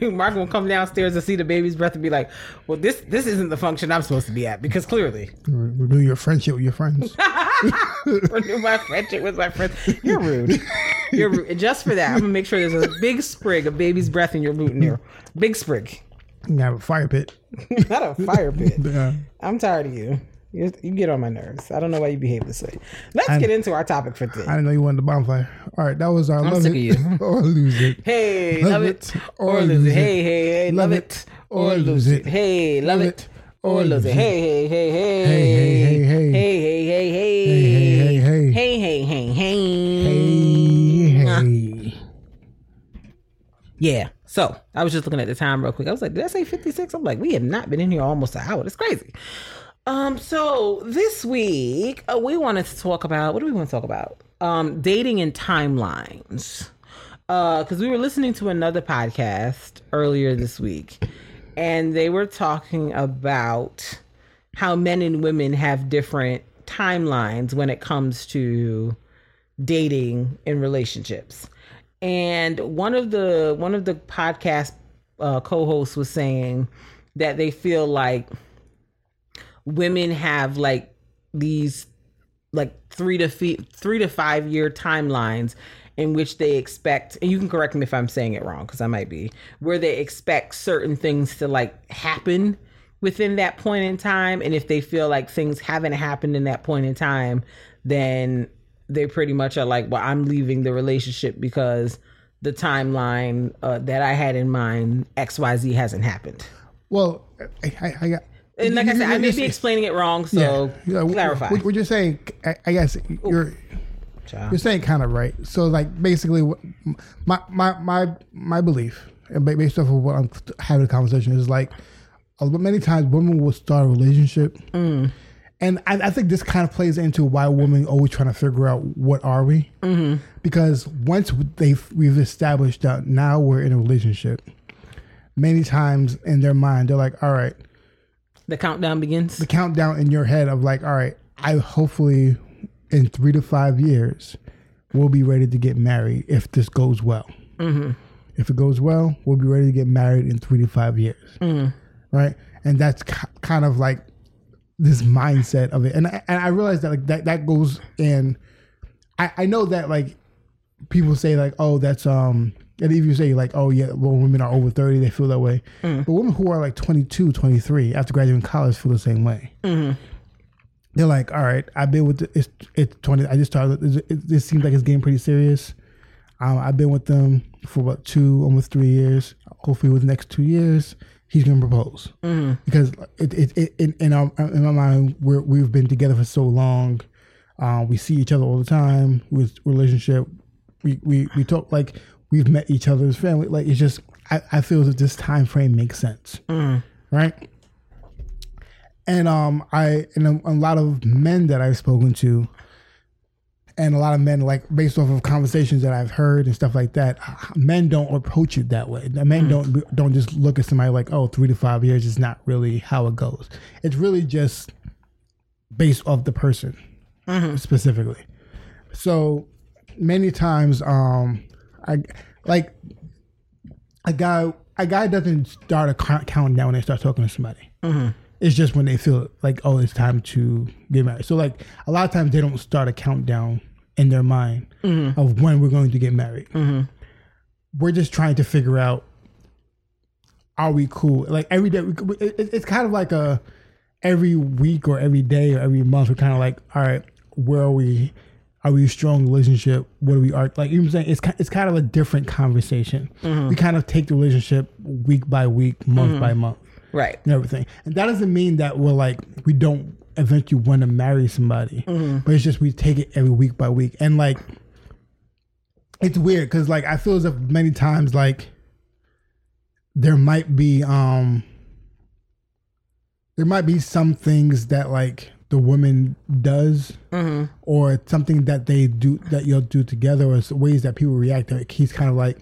Mark will come downstairs and see the baby's breath and be like, "Well, this this isn't the function I'm supposed to be at because clearly Re- Renew your friendship with your friends. <laughs> renew my friendship with my friends. You're rude. <laughs> You're rude. And just for that, I'm gonna make sure there's a big sprig of baby's breath in your boutonniere. Big sprig, you have a fire pit. not a fire pit. Yeah. I'm tired of you. You, you get on my nerves. I don't know why you behave this way. Let's get into our topic for today. I today. didn't know you wanted the bonfire. All right, that was our love sick it of you. <laughs> or lose it. Hey, Love love, it it or lose it. Hey, hey, hey, love it or lose it. Hey, love it or lose it. Hey, hey, hey, hey, Hey, hey, hey, hey. hey, hey, hey, hey, Hey, hey, hey, hey. hey, hey, hey, hey. Hey, hey. Ah. Yeah. So I was just looking at the time real quick. I was like, did I say 56? I'm like, we have not been in here almost an hour. That's crazy. Um, so this week uh, we wanted to talk about what do we want to talk about? Um, dating and timelines. Uh, because we were listening to another podcast earlier this week, and they were talking about how men and women have different timelines when it comes to dating and relationships. And one of the one of the podcast uh, co-hosts was saying that they feel like women have like these like three to three to five year timelines in which they expect and you can correct me if i'm saying it wrong because i might be where they expect certain things to like happen within that point in time and if they feel like things haven't happened in that point in time then they pretty much are like well i'm leaving the relationship because the timeline uh, that i had in mind xyz hasn't happened Well, I, I, I got. And like i said i may be explaining it wrong so Yeah, clarify What, what you're saying, I, I guess you're Child. you're saying kind of right. So like basically, my my my my belief, and based off of what I'm having a conversation, is like many times women will start a relationship, Mm. and I, I think this kind of plays into why women always trying to figure out what are we, mm-hmm. because once they've we've established that now we're in a relationship, many times in their mind they're like, all right the countdown begins the countdown in your head of like, all right, I hopefully in three to five years we'll be ready to get married if this goes well. If it goes well, we'll be ready to get married in three to five years, right? And that's ki- kind of like this mindset of it. And I, and I realize that like that that goes in. I I know that like people say like, oh, that's um. And if you say like, oh yeah, well, women are over 30, they feel that way. But women who are like 22, 23 after graduating college feel the same way. They're like, all right, I've been with the, it's it's 20. I just started. It, it, this seems like it's getting pretty serious. Um, I've been with them for about two, almost three years. Hopefully, with the next two years, he's gonna propose because it, it, it in in, our, in my mind we're, we've been together for so long. Uh, we see each other all the time. With relationship, we, we we talk like we've met each other's family. Like it's just I, I feel that this time frame makes sense, right? And um, I and a, a lot of men that I've spoken to, and a lot of men like based off of conversations that I've heard and stuff like that, men don't approach it that way. Men don't don't just look at somebody like, oh, three to five years is not really how it goes. It's really just based off the person specifically. So many times, um, I like a guy. A guy doesn't start a count- countdown when they start talking to somebody. Mm-hmm. It's just when they feel like, oh, it's time to get married. So like a lot of times they don't start a countdown in their mind mm-hmm. of when we're going to get married. Mm-hmm. We're just trying to figure out are we cool? Like every day, we, we- it, it's kind of like a every week or every day or every month. We're kind of like, all right, where are we? Are we a strong relationship? What do we are like? You know what I'm saying? It's it's kind of a different conversation. Mm-hmm. We kind of take the relationship week by week, month mm-hmm. by month, Right. and everything. And that doesn't mean that we're like we don't eventually want to marry somebody, mm-hmm. but it's just we take it every week by week. And like, it's weird because like I feel as if many times like there might be um there might be some things that like the woman does mm-hmm. or something that they do that you'll do together or ways that people react he's kind of like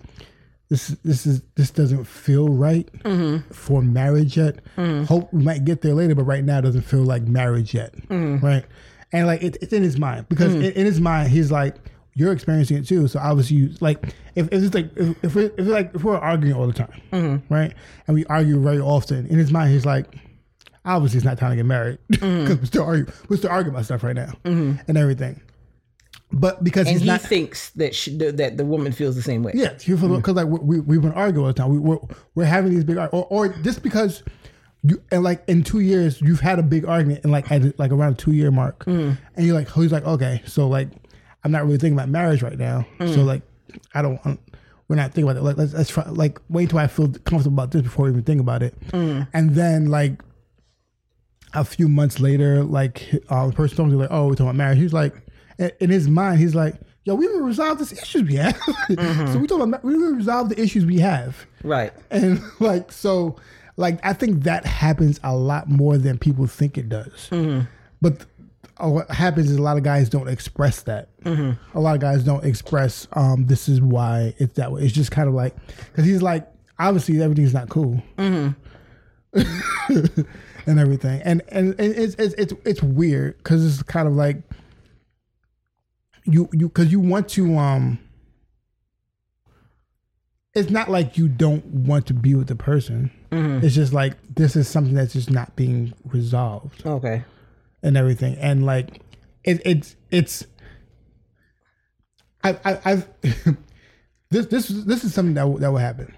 this this is this doesn't feel right mm-hmm. for marriage yet. Mm-hmm. Hope we might get there later but right now it doesn't feel like marriage yet. Right? And like it, it's in his mind because mm. in, in his mind he's like you're experiencing it too. So obviously you like if, if it's like if, if, we're, if like if we're arguing all the time right? And we argue very often in his mind he's like obviously it's not time to get married <laughs> because mm-hmm. we're still arguing we're still arguing about stuff right now mm-hmm. and everything but because And he's he not thinks that she, that the woman feels the same way. yeah, because like we we've been arguing all the time. We, we're we're having these big or or just because you and like in two years you've had a big argument and like at like around two year mark, mm-hmm. and you're like he's like okay, so like I'm not really thinking about marriage right now, so mm. like I don't want. We're not thinking about it. Like, let's, let's try. Like, wait until I feel comfortable about this before we even think about it. Mm. And then, like, a few months later, like, uh, the person told me, like, oh, we're talking about marriage. He's like, in- his mind, he's like, yo, we haven't resolved this issues we have. <laughs> so we talking about, we haven't resolved the issues we have. Right. And <laughs> like, so, like, I think that happens a lot more than people think it does. But uh, what happens is a lot of guys don't express that. A lot of guys don't express, um, this is why it's that way. It's just kind of like, because he's like, obviously everything's not cool. <laughs> and everything. And and, and it's, it's it's it's weird because it's kind of like you you because you want to um. It's not like you don't want to be with the person. It's just like this is something that's just not being resolved Okay. and everything. And like it, it's it's I I I've <laughs> this this this is something that will- that will happen.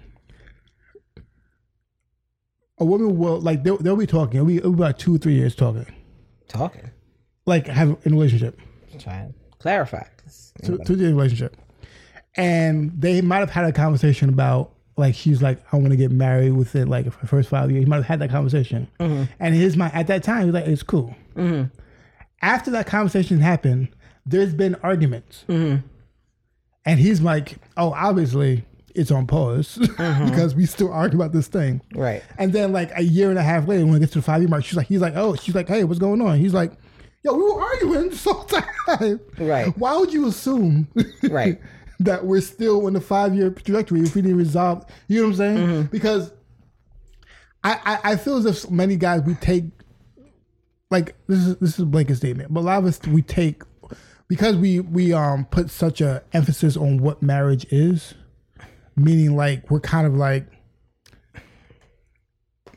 A woman will like they'll, they'll be talking. It'll be, it'll be about two or three years talking, Talking. like have in a relationship, Trying to clarify. two, two year relationship, and they might have had a conversation about like she's like I want to get married within like the first five years. He might have had that conversation, mm-hmm. and his mind at that time he's like it's cool. Mm-hmm. After that conversation happened, there's been arguments, mm-hmm. and he's like, oh, obviously it's on pause <laughs> because we still argue about this thing. Right. And then like a year and a half later, when it gets to the five year mark, she's like, he's like, oh, she's like, hey, what's going on? He's like, yo, we were arguing this whole time. Right. <laughs> Why would you assume Right. <laughs> that we're still in the five year trajectory if we didn't resolve? You know what I'm saying? Mm-hmm. Because I, I I feel as if many guys we take like this is this is a blanket statement, but a lot of us we take because we we um put such a emphasis on what marriage is, meaning like we're kind of like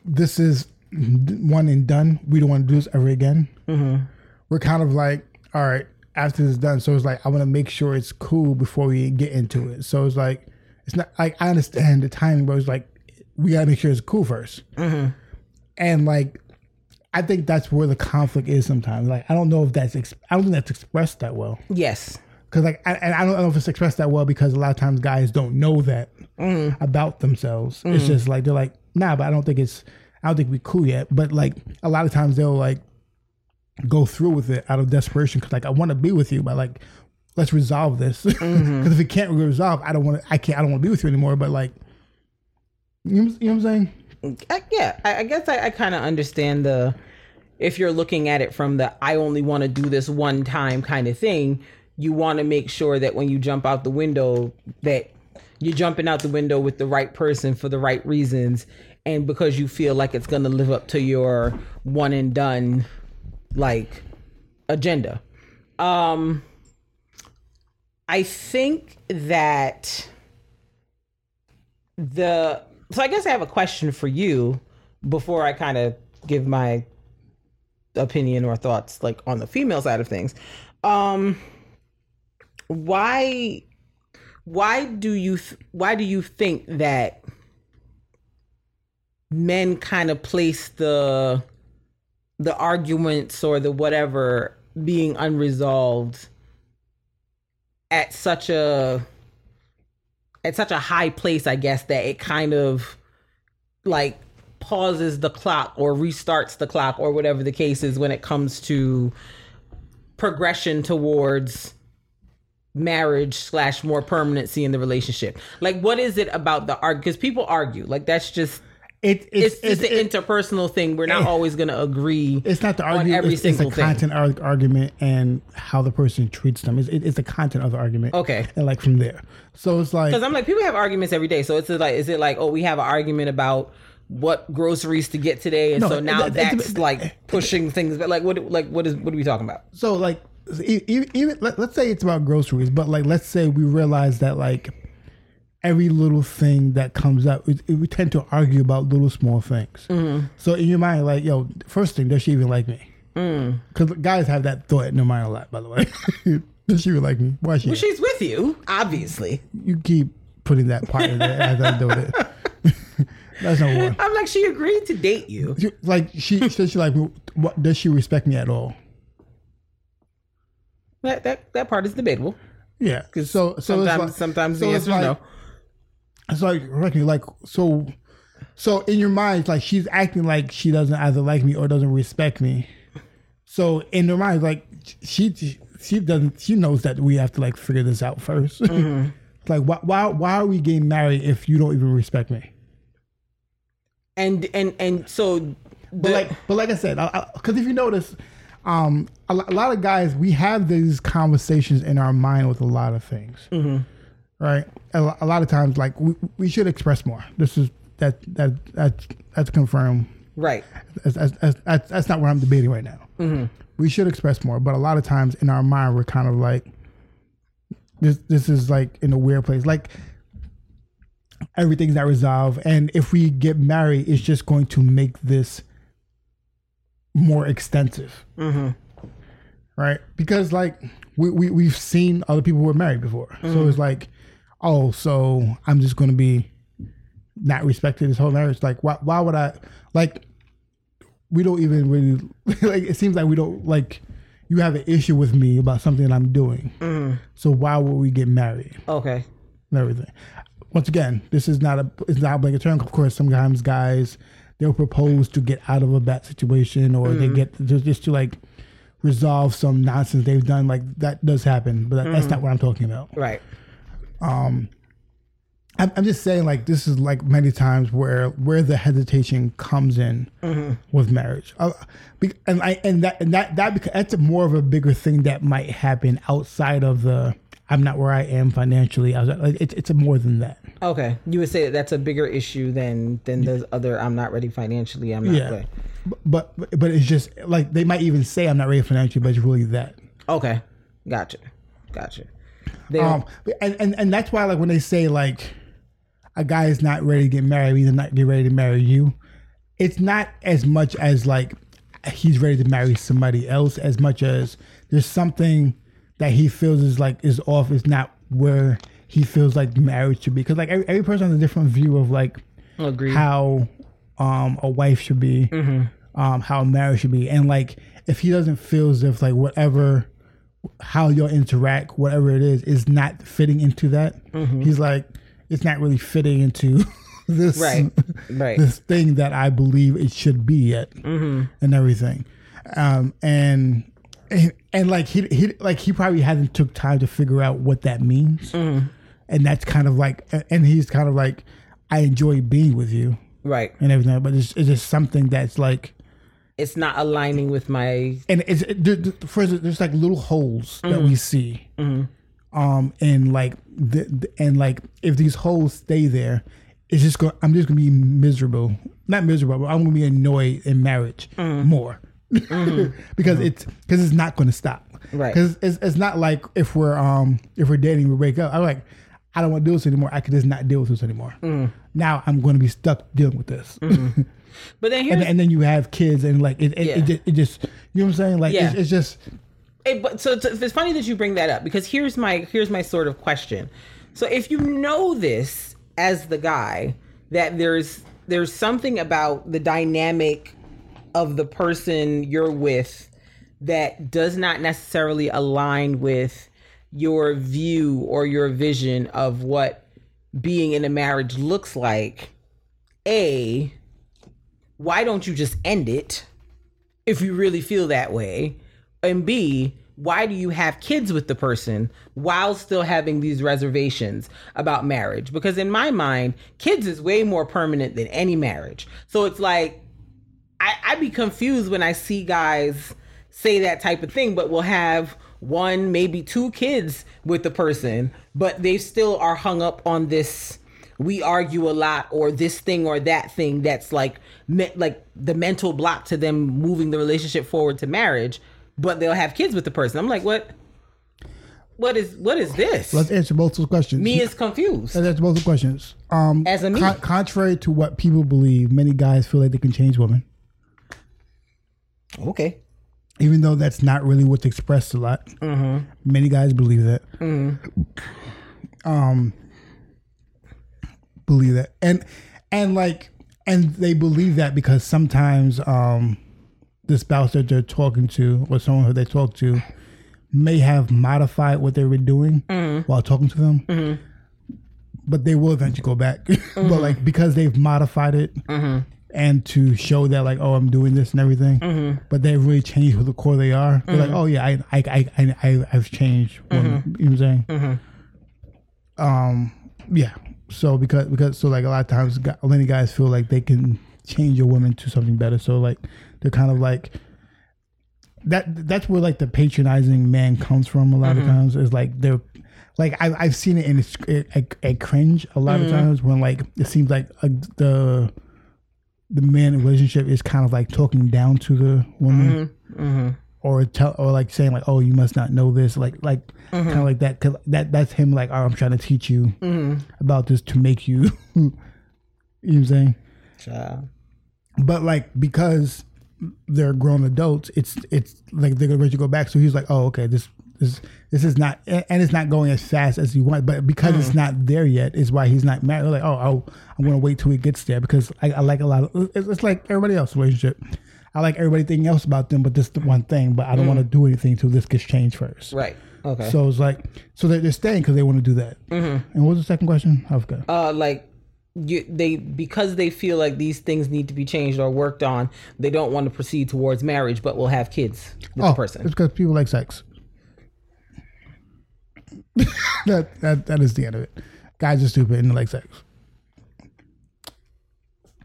this is one and done. We don't want to do this ever again. Mm-hmm. We're kind of like, all right, after this is done. So it's like I want to make sure it's cool before we get into it. So it's like it's not like I understand the timing, but it's like we gotta make sure it's cool 1st mm-hmm. And like I think that's where the conflict is sometimes. Like I don't know if that's ex- I don't think that's expressed that well. Yes. Because like, I, and I don't know if it's expressed that well because a lot of times guys don't know that mm-hmm. about themselves. It's mm. just like they're like, nah, but I don't think it's, I don't think we cool yet. But like a lot of times they'll like go through with it out of desperation because like I want to be with you, but like let's resolve this <laughs> mm-hmm. because if it can't resolve, I don't want to, I can't, I don't want to be with you anymore. But like, you know, you know what I'm saying? I, yeah, I, I guess I, I kind of understand the if you're looking at it from the I only want to do this one time kind of thing. You want to make sure that when you jump out the window that you're jumping out the window with the right person for the right reasons. And because you feel like it's going to live up to your one and done like agenda. Um i think that the so i guess i have a question for you before i kind of give my opinion or thoughts like on the female side of things. Um why why do you th- why do you think that men kind of place the the arguments or the whatever being unresolved at such a at such a high place i guess that it kind of like pauses the clock or restarts the clock or whatever the case is when it comes to progression towards marriage slash more permanency in the relationship like what is it about the argue because people argue like that's just It, it's, it's, just an interpersonal thing we're not eh, always going to agree it's not the argument. every it's, it's single the thing. content arg- argument and how the person treats them. It's, it, it's the content of the argument. Okay. And like from there. So it's like because i'm like people have arguments every day so it's like is it like oh we have an argument about what groceries to get today and No, so eh, now it- it- that's it- like pushing things but like what like what is what are we talking about so like e- e- even let, let's say it's about groceries, but like let's say we realize that like every little thing that comes up, it- we tend to argue about little small things. Mm-hmm. So in your mind, like yo, first thing, does she even like me? Mm. Because guys have that thought in their mind a lot. By the way, <laughs> does she even like me? Why is she? well, she's with you obviously you keep putting that part in there as I do it. <laughs> <laughs> That's number one. i'm like she agreed to date you She- Like she does she like? What does she respect me at all? That that, that part is debatable Yeah. So so it's sometimes like- sometimes so the answer is like- no It's like Ricky, like so. So in your mind, it's like she's acting like she doesn't either like me or doesn't respect me. So in her mind, like she she doesn't she knows that we have to like figure this out 1st <laughs> Mm-hmm. Like why why why are we getting married if you don't even respect me? and and and so But like, but like I said, because if you notice, um, a, a lot of guys we have these conversations in our mind with a lot of things, Mm-hmm. right? A, a lot of times, like we, we should express more. This is that that that's that's confirmed. right That's, that's, that's, that's, not what I'm debating right now. Mm-hmm. We should express more, but a lot of times in our mind we're kind of like, this this is like in a weird place, like. Everything's not resolved, and if we get married, it's just going to make this more extensive, mm-hmm. right? Because like we, we we've seen other people who were married before, so Mm-hmm. it's like, oh, so I'm just going to be not respected this whole marriage. Like, why why would I like? We don't even really <laughs> like. It seems like we don't like. You have an issue with me about something that I'm doing, Mm-hmm. so why would we get married okay and everything? Once again, this is not a it's not a blanket term. Of course, sometimes guys they'll propose to get out of a bad situation, or they mm. get just, just to like resolve some nonsense they've done. Like that does happen, but that, that's mm. not what I'm talking about. right um, I'm, I'm just saying, like this is like many times where where the hesitation comes in mm-hmm. with marriage, uh, and I and that and that that that's a more of a bigger thing that might happen outside of the I'm not where I am financially. I was like, it's it's more than that. okay you would say that that's a bigger issue than than the other i'm not ready financially i'm not Yeah. ready. But but but it's just like they might even say I'm not ready financially, but it's really that. okay gotcha gotcha they Um, and, and and that's why like when they say like a guy is not ready to get married, he's not get ready to marry you. It's not as much as like he's ready to marry somebody else, as much as there's something that he feels is like is off, is not where he feels like marriage should be. Because like every, every person has a different view of like agree how um a wife should be, um how a marriage should be, and like if he doesn't feel as if like whatever how you'll interact, whatever it is, is not fitting into that. He's like, it's not really fitting into <laughs> this Right, right. this thing that I believe it should be yet, and everything. Um, and, and like he he like he probably hasn't took time to figure out what that means, mm-hmm. and that's kind of like, and he's kind of like, I enjoy being with you. Right. And everything, but it's, it's just something that's like it's not aligning with my and it's it, for instance, there's like little holes that we mm-hmm. see, mm-hmm. um, and like the, the- and like if these holes stay there, it's just going. I'm just gonna be miserable, not miserable, but I'm gonna be annoyed in marriage more Mm-hmm. <laughs> because mm-hmm. it's because it's not gonna stop. Right. Because it's, it's not like if we're um if we're dating we break up. I'm like. I don't want to do this anymore. I could just not deal with this anymore. Mm. Now I'm going to be stuck dealing with this. Mm-hmm. <laughs> but then here's and, and then you have kids and like it, it, Yeah. it, just, it just you know what I'm saying like Yeah. it's, it's just It, but so it's, it's funny that you bring that up because here's my here's my sort of question. So if you know this as the guy that there's there's something about the dynamic of the person you're with that does not necessarily align with your view or your vision of what being in a marriage looks like. A, why don't you just end it? if you really feel that way? And B, why do you have kids with the person while still having these reservations about marriage? Because in my mind, kids is way more permanent than any marriage. So it's like, I, I be confused when I see guys say that type of thing, but will have one, maybe two kids with the person, but they still are hung up on this. We argue a lot, or this thing or that thing that's like, me, like the mental block to them moving the relationship forward to marriage. But they'll have kids with the person. I'm like, what? What is what is this? let's answer both those questions Me is confused. let's answer both the questions um As a me. con- contrary to what people believe many guys feel like they can change women Okay. even though that's not really what's expressed a lot. Mm-hmm. many guys believe that. Um believe that. And and like and they believe that because sometimes um the spouse that they're talking to or someone who they talk to may have modified what they were doing while talking to them. But they will eventually go back. <laughs> But like because they've modified it and to show that like oh i'm doing this and everything. Mm-hmm. But they've really changed who the core they are. They're like mm-hmm. oh yeah i i i, I, I i've changed. When, you know mm-hmm. what i'm saying? Um yeah. So because because so like a lot of times many guys feel like they can change a woman to something better. So like they're kind of like that that's where like the patronizing man comes from a lot of times is like they're like I, I've seen it in a, a, a cringe a lot of times when like it seems like uh the the man in relationship is kind of like talking down to the woman? Mm-hmm. Mm-hmm. Or tell or like saying like oh you must not know this like like mm-hmm. kind of like that because that that's him like oh i'm trying to teach you about this to make you <laughs> you know what i'm saying? Child. but like because they're grown adults it's it's like they're gonna go back so he's like oh okay this this this is not and it's not going as fast as you want but because it's hmm. not there yet is why he's not married like oh, oh i'm gonna wait till he gets there because I, I like a lot of it's, it's like everybody else relationship. I like everything else about them but this the one thing but i don't want to hmm. do anything till this gets changed first. Right. Okay. so it's like so they're, they're staying because they want to do that. Mm-hmm. And what was the second question? I forgot. Uh like you, they because they feel like these things need to be changed or worked on they don't want to proceed towards marriage but will have kids with oh the person. it's because people like sex <laughs> that, that that is the end of it. Guys are stupid and they like sex.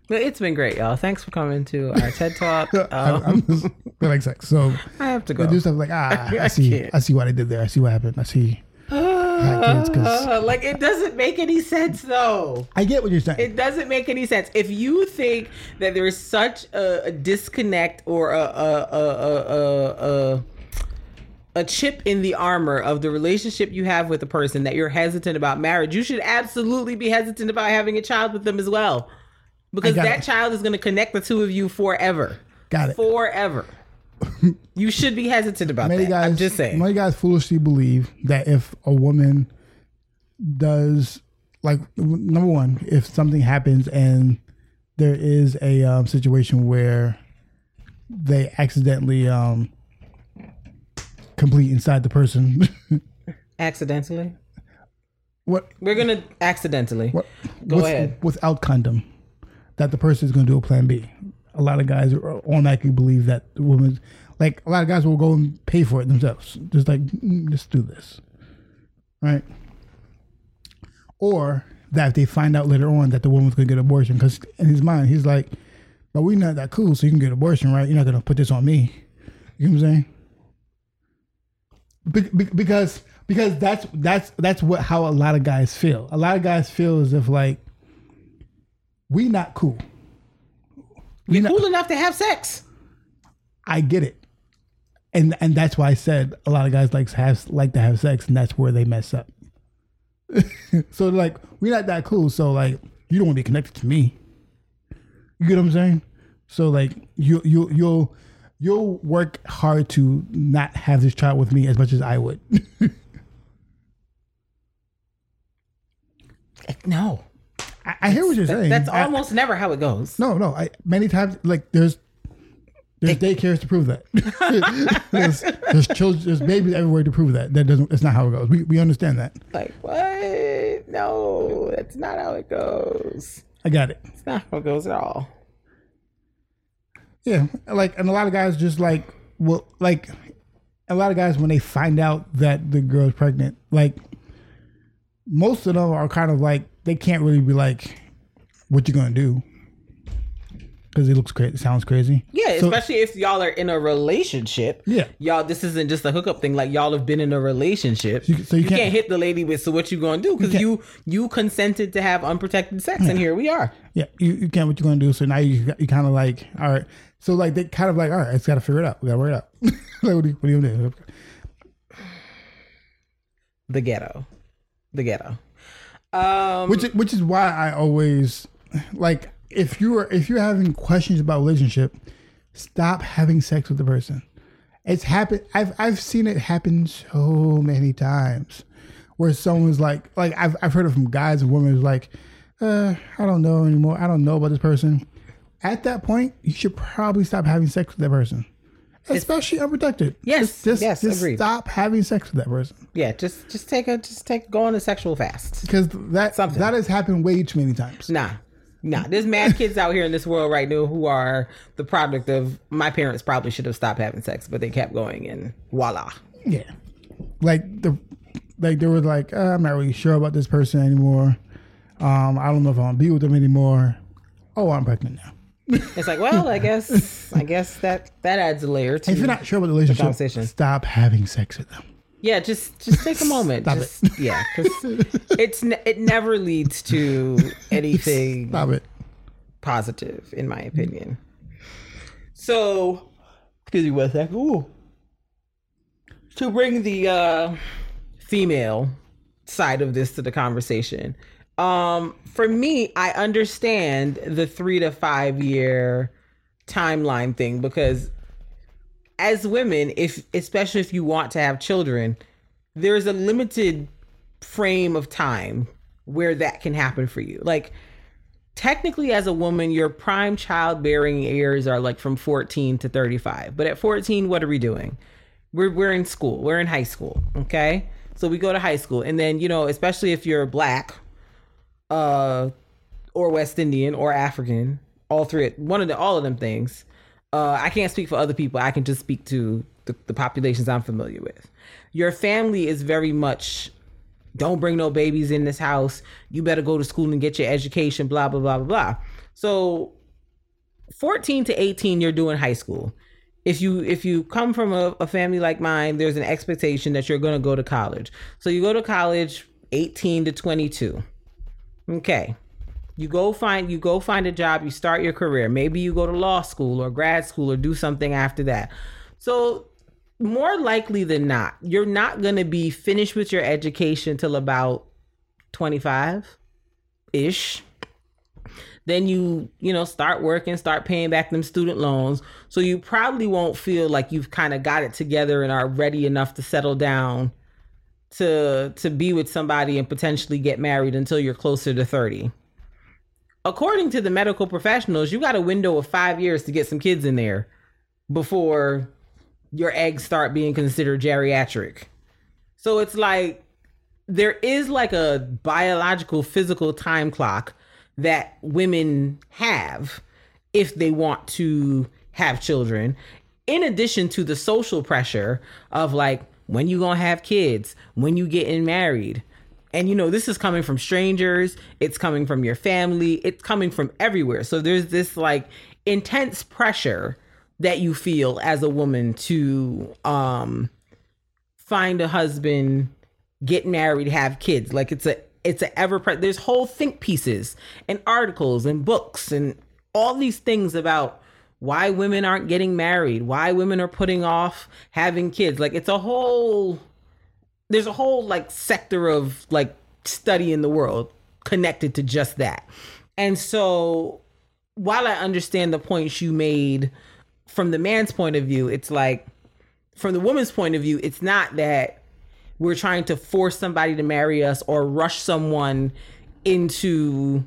But it's been great y'all. Thanks for coming to our ted talk. <laughs> I, um, I'm just, they like sex. So i have to they go. do stuff like ah <laughs> i I see can't. i see what i did there. I see what happened. I see I Uh, like it doesn't make any sense though. I get what you're saying. It doesn't make any sense. If you think that there is such a, a disconnect or a a, a, a, chip in the armor of the relationship you have with a person that you're hesitant about marriage, you should absolutely be hesitant about having a child with them as well. Because that it. child is going to connect the two of you forever. got it Forever. <laughs> you should be hesitant about many that. guys I'm just saying. many guys foolishly believe that if a woman does like number one if something happens and there is a um, situation where they accidentally um, complete inside the person <laughs> accidentally. what We're to accidentally. what Go with- ahead. without condom that the person is to do a plan b a lot of guys are automatically believe that the woman like a lot of guys will go and pay for it themselves just like "Mm, let's do this right or that if they find out later on that the woman's to get an abortion because in his mind he's like but we're not that cool, so you can get an abortion, right? You're not gonna put this on me. You know what I'm saying? Be- be- because because that's that's that's what how a lot of guys feel. A lot of guys feel as if like we not cool. We not, cool enough to have sex. I get it, and and that's why I said a lot of guys like have like to have sex, and that's where they mess up. <laughs> so like we're not that cool. So like you don't want to be connected to me. You get what I'm saying? So like you you you'll you'll work hard to not have this child with me as much as I would. <laughs> Eh, no, I, I hear what you're saying. that's I- almost never how it goes. no no. I many times like there's there's daycares to prove that. <laughs> <laughs> there's there's children there's babies everywhere to prove that. That doesn't. That's not how it goes. We we understand that. Like what? No, that's not how it goes. I got it. It's not how it goes at all. Yeah, like and a lot of guys just like well, like a lot of guys when they find out that the girl's pregnant, like most of them are kind of like they can't really be like, "What you gonna do?" Because it looks crazy, sounds crazy. Yeah, So- especially if y'all are in a relationship. Yeah. Y'all, this isn't just a hookup thing. Like y'all have been in a relationship. You- so you you can't, can't- hit the lady with. So what you gonna do? Because can't- you, you consented to have unprotected sex, and here we are. Yeah, you, you can't. What you gonna do? So now you you kind of like, all right. So like they kind of like, all right, it's got to figure it out. We got to work it out. <laughs> like, what do you, what do you gonna do? The ghetto, the ghetto. Um, which is- which is why I always like if you're if you're having questions about relationship, stop having sex with the person. It's happened. I've I've seen it happen so many times, where someone's like like I've I've heard it from guys and women who's like, uh, I don't know anymore. I don't know about this person. At that point, you should probably stop having sex with that person, especially unprotected. Yes, just, just, yes, just agreed. stop having sex with that person yeah, just just take a just take go on a sexual fast. because that Something. that has happened way too many times. Nah. Nah, there's mad kids out here in this world right now who are the product of my parents probably should have stopped having sex, but they kept going and voila. Yeah. Like the like they were like, uh, I'm not really sure about this person anymore. Um, I don't know if I want to be with them anymore. Oh, I'm pregnant now. It's like, well, I guess I guess that that adds a layer to If you're not sure about the relationship, conversation. stop having sex with them. Yeah, just just take a moment. Stop just, Yeah, because <laughs> it's it never leads to anything Stop it. positive, in my opinion. So, excuse me one second. Ooh. To bring the uh, female side of this to the conversation, um, for me, I understand the three to five year timeline thing because as women, if especially if you want to have children, there's a limited frame of time where that can happen for you. Like technically as a woman, your prime childbearing years are like from 14 to 35. But at 14, what are we doing? We're we're in school. We're in high school, okay? So we go to high school and then, you know, especially if you're black uh or West Indian or African, all three one of the all of them things. Uh I can't speak for other people. I can just speak to the, the populations I'm familiar with. Your family is very much don't bring no babies in this house. You better go to school and get your education, blah, blah, blah, blah, blah. So 14 to 18, you're doing high school. If you if you come from a, a family like mine, there's an expectation that you're gonna go to college. So you go to college 18 to 22. Okay. You go find you go find a job, you start your career. Maybe you go to law school or grad school or do something after that. So more likely than not, you're not going to be finished with your education till about 25 ish. Then you, you know, start working, start paying back them student loans. So you probably won't feel like you've kind of got it together and are ready enough to settle down to to be with somebody and potentially get married until you're closer to 30. According to the medical professionals, you got a window of 5 years to get some kids in there before your eggs start being considered geriatric. So it's like there is like a biological physical time clock that women have if they want to have children in addition to the social pressure of like when you to have kids, when you getting married. and you know this is coming from strangers it's coming from your family it's coming from everywhere so there's this like intense pressure that you feel as a woman to um find a husband get married have kids like it's a it's a ever pre- there's whole think pieces and articles and books and all these things about why women aren't getting married why women are putting off having kids like it's a whole there's a whole like sector of like study in the world connected to just that. And so while I understand the points you made from the man's point of view, it's like from the woman's point of view, it's not that we're trying to force somebody to marry us or rush someone into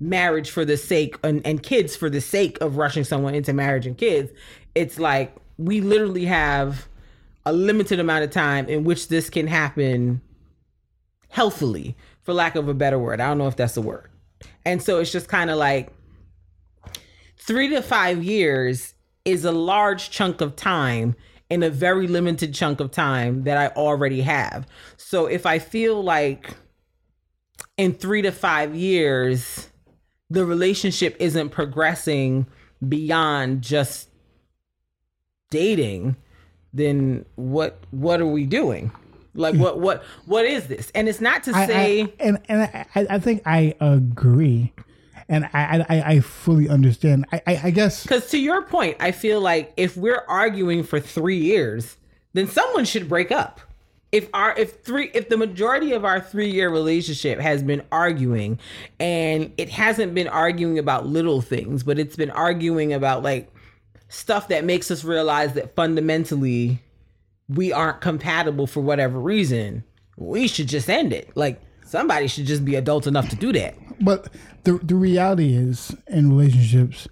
marriage for the sake and, and kids for the sake of rushing someone into marriage and kids. It's like we literally have a limited amount of time in which this can happen healthily, for lack of a better word. I don't know if that's a word. And so it's just kind of like three to five years is a large chunk of time in a very limited chunk of time that I already have. So if I feel like in three to five years, the relationship isn't progressing beyond just dating, then what what are we doing? Like what what what is this? And it's not to I- say I, and and I, I think I agree, and I I, I fully understand. I, I I guess Because to your point, I feel like if we're arguing for three years, then someone should break up. If our if three if the majority of our three year relationship has been arguing, and it hasn't been arguing about little things, but it's been arguing about like stuff that makes us realize that fundamentally we aren't compatible for whatever reason, we should just end it. Like somebody should just be adult enough to do that. But the the reality is in relationships,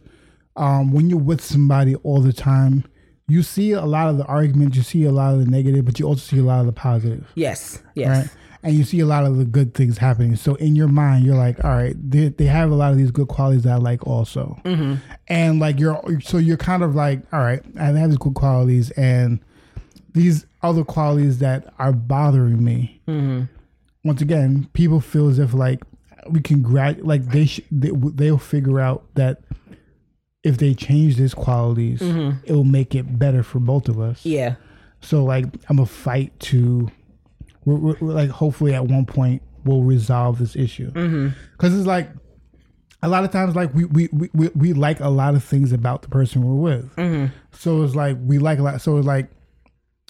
um, when you're with somebody all the time, you see a lot of the arguments, you see a lot of the negative, but you also see a lot of the positive, Yes. Yes. right? And you see a lot of the good things happening. So in your mind, you're like, all right, they, they have a lot of these good qualities that I like also. Mm-hmm. And like you're, so you're kind of like, all right, I have these good qualities and these other qualities that are bothering me. Mm-hmm. Once again, people feel as if like we can grad like they sh- they, they'll figure out that if they change these qualities, mm-hmm. it will make it better for both of us. Yeah. So like I'm a fight to, we're, we're, we're, like hopefully at one point we'll resolve this issue mm-hmm. because it's like a lot of times like we, we we we like a lot of things about the person we're with. Mm-hmm. So it's like we like a lot. So it's like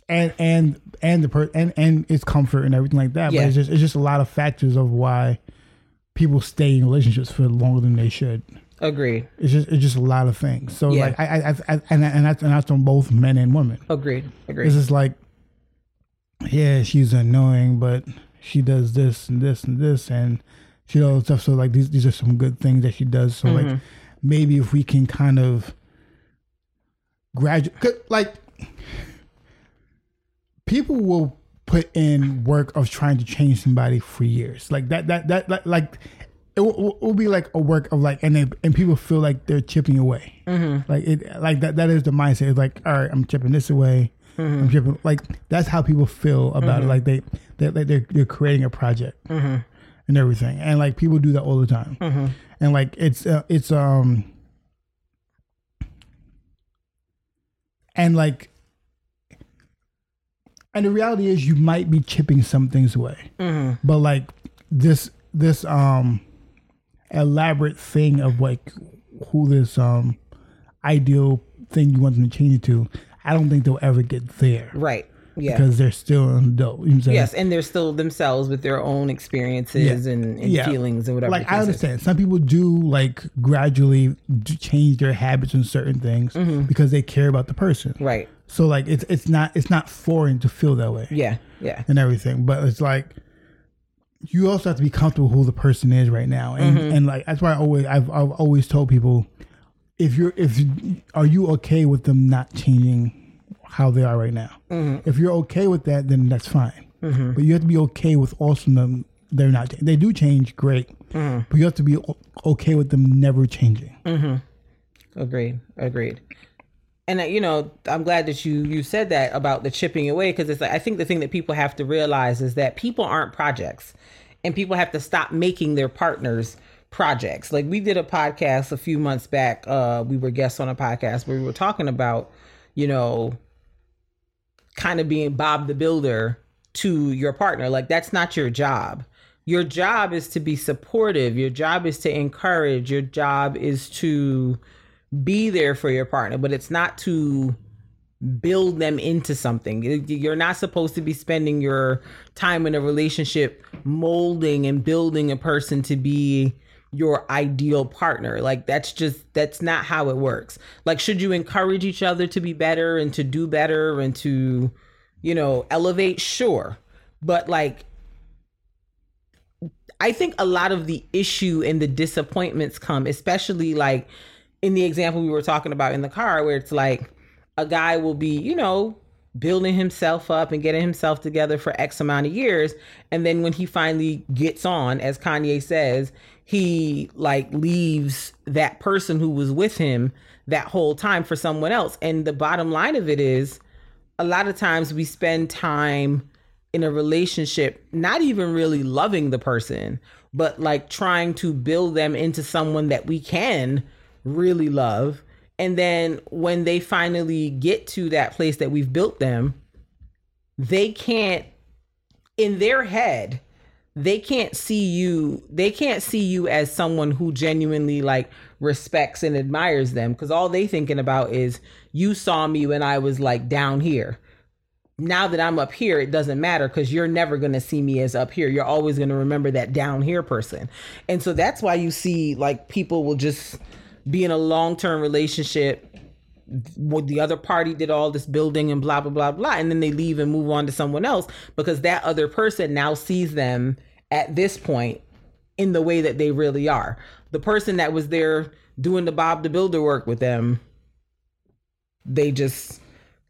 and and and the per and and it's comfort and everything like that. Yeah. But it's just it's just a lot of factors of why people stay in relationships for longer than they should. Agreed. It's just it's just a lot of things. So Yeah. like I I, I, I and and that's and that's on both men and women. Agreed. Agreed. It's just like, yeah, she's annoying, but she does this and this and this, and she does all stuff. So like these these are some good things that she does. So like mm-hmm. maybe if we can kind of graduate, like people will put in work of trying to change somebody for years, like that that that like. like it will, will be like a work of like, and they, and people feel like they're chipping away, like it, like that. That is the mindset. It's like, all right, I'm chipping this away, I'm chipping. Like that's how people feel about it. Like they, they like they're they're creating a project and everything, and like people do that all the time, and like it's uh, it's um, and like, and the reality is you might be chipping some things away, but like this this um elaborate thing of like who this um ideal thing you want them to change it to, I don't think they'll ever get there right. Yeah. because they're still an adult. You know yes, and they're still themselves with their own experiences Yeah. and, and Yeah. feelings and whatever. Like I case is. understand some people do like gradually change their habits and certain things because they care about the person. Right. So like it's it's not it's not foreign to feel that way Yeah. Yeah. and everything, but it's like you also have to be comfortable who the person is right now, and mm-hmm. and like that's why I always I've I've always told people if you're if are you okay with them not changing how they are right now? Mm-hmm. If you're okay with that, then that's fine. Mm-hmm. But you have to be okay with also them they're not they do change great, but you have to be okay with them never changing. Agreed. Agreed. And uh, you know, I'm glad that you you said that about the chipping away because it's like I think the thing that people have to realize is that people aren't projects. and people have to stop making their partners projects. Like we did a podcast a few months back. Uh, we were guests on a podcast where we were talking about, you know, kind of being Bob the Builder to your partner. Like that's not your job. Your job is to be supportive. Your job is to encourage. Your job is to be there for your partner, but it's not to build them into something. You're not supposed to be spending your time in a relationship molding and building a person to be your ideal partner. Like that's just that's not how it works. Like should you encourage each other to be better and to do better and to you know, elevate sure. But like I think a lot of the issue and the disappointments come especially like in the example we were talking about in the car where it's like a guy will be, you know, building himself up and getting himself together for X amount of years. And then when he finally gets on, as Kanye says, he like leaves that person who was with him that whole time for someone else. And the bottom line of it is a lot of times we spend time in a relationship not even really loving the person, but like trying to build them into someone that we can really love and then when they finally get to that place that we've built them, they can't, in their head, they can't see you, they can't see you as someone who genuinely like respects and admires them. Cause all they thinking about is you saw me when I was like down here now that I'm up here, it doesn't matter because you're never going to see me as up here. You're always going to remember that down here person. And so that's why you see like people will just be in a long term relationship what the other party did all this building and blah blah blah blah and then they leave and move on to someone else because that other person now sees them at this point in the way that they really are. The person that was there doing the bob the builder work with them they just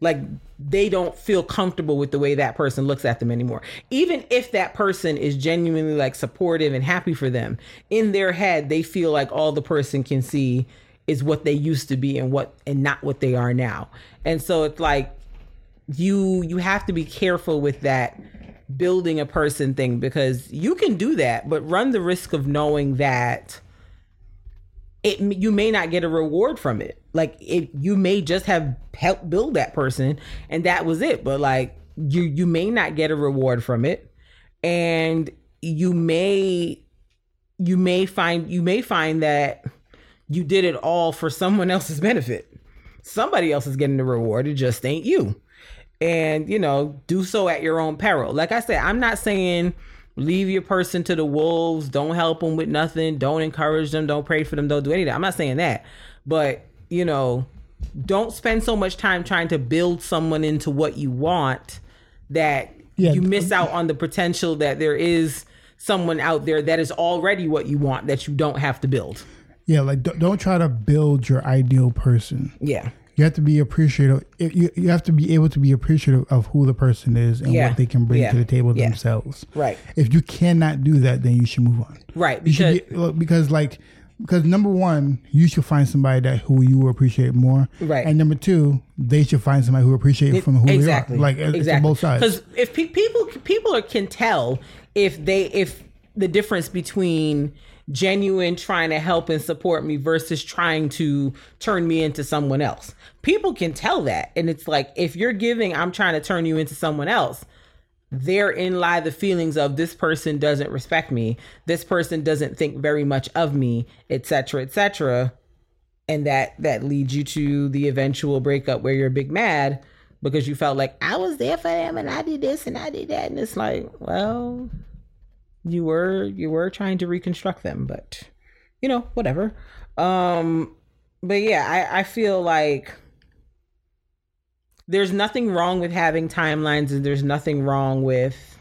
like they don't feel comfortable with the way that person looks at them anymore. Even if that person is genuinely like supportive and happy for them, in their head they feel like all the person can see is what they used to be and what and not what they are now. And so it's like you you have to be careful with that building a person thing because you can do that but run the risk of knowing that it you may not get a reward from it. Like it, you may just have helped build that person, and that was it. But like you, you may not get a reward from it, and you may, you may find you may find that you did it all for someone else's benefit. Somebody else is getting the reward. It just ain't you. And you know, do so at your own peril. Like I said, I'm not saying leave your person to the wolves. Don't help them with nothing. Don't encourage them. Don't pray for them. Don't do anything. I'm not saying that. But, you know, don't spend so much time trying to build someone into what you want that yeah. you miss out on the potential that there is someone out there that is already what you want that you don't have to build. Yeah, like don't don't try to build your ideal person. Yeah you have to be appreciative. You, you have to be able to be appreciative of who the person is and yeah. what they can bring yeah. to the table yeah. themselves. Right. If you cannot do that, then you should move on. Right. Because be, because like because number one, you should find somebody that who you will appreciate more. Right. And number two, they should find somebody who appreciate it, from who exactly. they are. Like exactly. both sides. Because if pe- people people can tell if they if the difference between genuine trying to help and support me versus trying to turn me into someone else. People can tell that. And it's like, if you're giving, I'm trying to turn you into someone else, therein lie the feelings of this person doesn't respect me, this person doesn't think very much of me, etc., etc. And that that leads you to the eventual breakup where you're big mad because you felt like I was there for them and I did this and I did that. And it's like, well, you were you were trying to reconstruct them, but you know, whatever. Um but yeah, I, I feel like there's nothing wrong with having timelines and there's nothing wrong with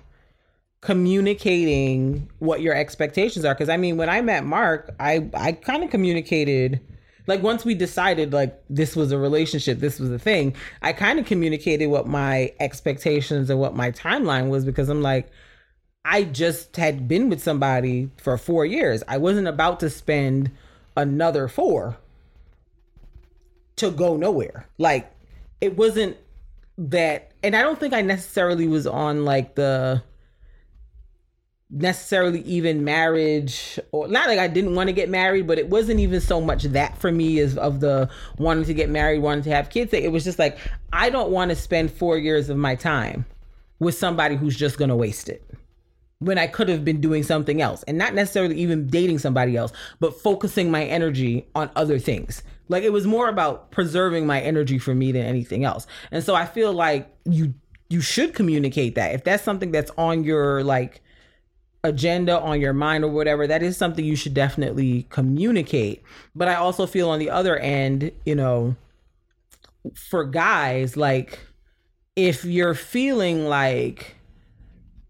communicating what your expectations are because i mean when i met mark i i kind of communicated like once we decided like this was a relationship this was a thing i kind of communicated what my expectations and what my timeline was because i'm like I just had been with somebody for four years. I wasn't about to spend another four to go nowhere. Like it wasn't that and I don't think I necessarily was on like the necessarily even marriage or not like I didn't want to get married, but it wasn't even so much that for me as of the wanting to get married, wanting to have kids. It was just like I don't want to spend four years of my time with somebody who's just gonna waste it. When I could have been doing something else and not necessarily even dating somebody else, but focusing my energy on other things. Like it was more about preserving my energy for me than anything else. And so I feel like you you should communicate that. If that's something that's on your like agenda on your mind or whatever, that is something you should definitely communicate. But I also feel on the other end, you know, for guys, like if you're feeling like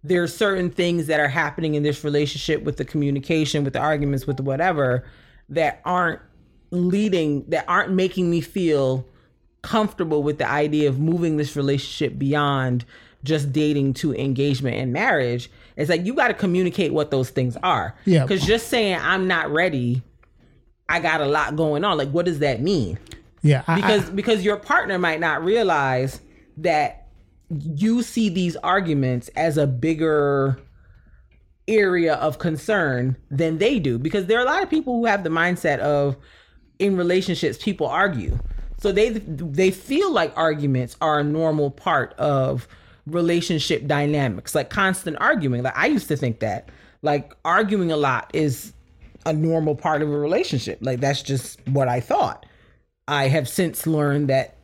there's certain things that are happening in this relationship with the communication, with the arguments, with whatever that aren't leading, that aren't making me feel comfortable with the idea of moving this relationship beyond just dating to engagement and marriage. It's like you got to communicate what those things are. Yeah. Because just saying I'm not ready, I got a lot going on. Like, what does that mean? Yeah, I, Because I, because your partner might not realize that you see these arguments as a bigger area of concern than they do. Because there are a lot of people who have the mindset of in relationships people argue. So they they feel like arguments are a normal part of relationship dynamics, like constant arguing. Like I used to think that, like arguing a lot is a normal part of a relationship. Like that's just what I thought. I have since learned that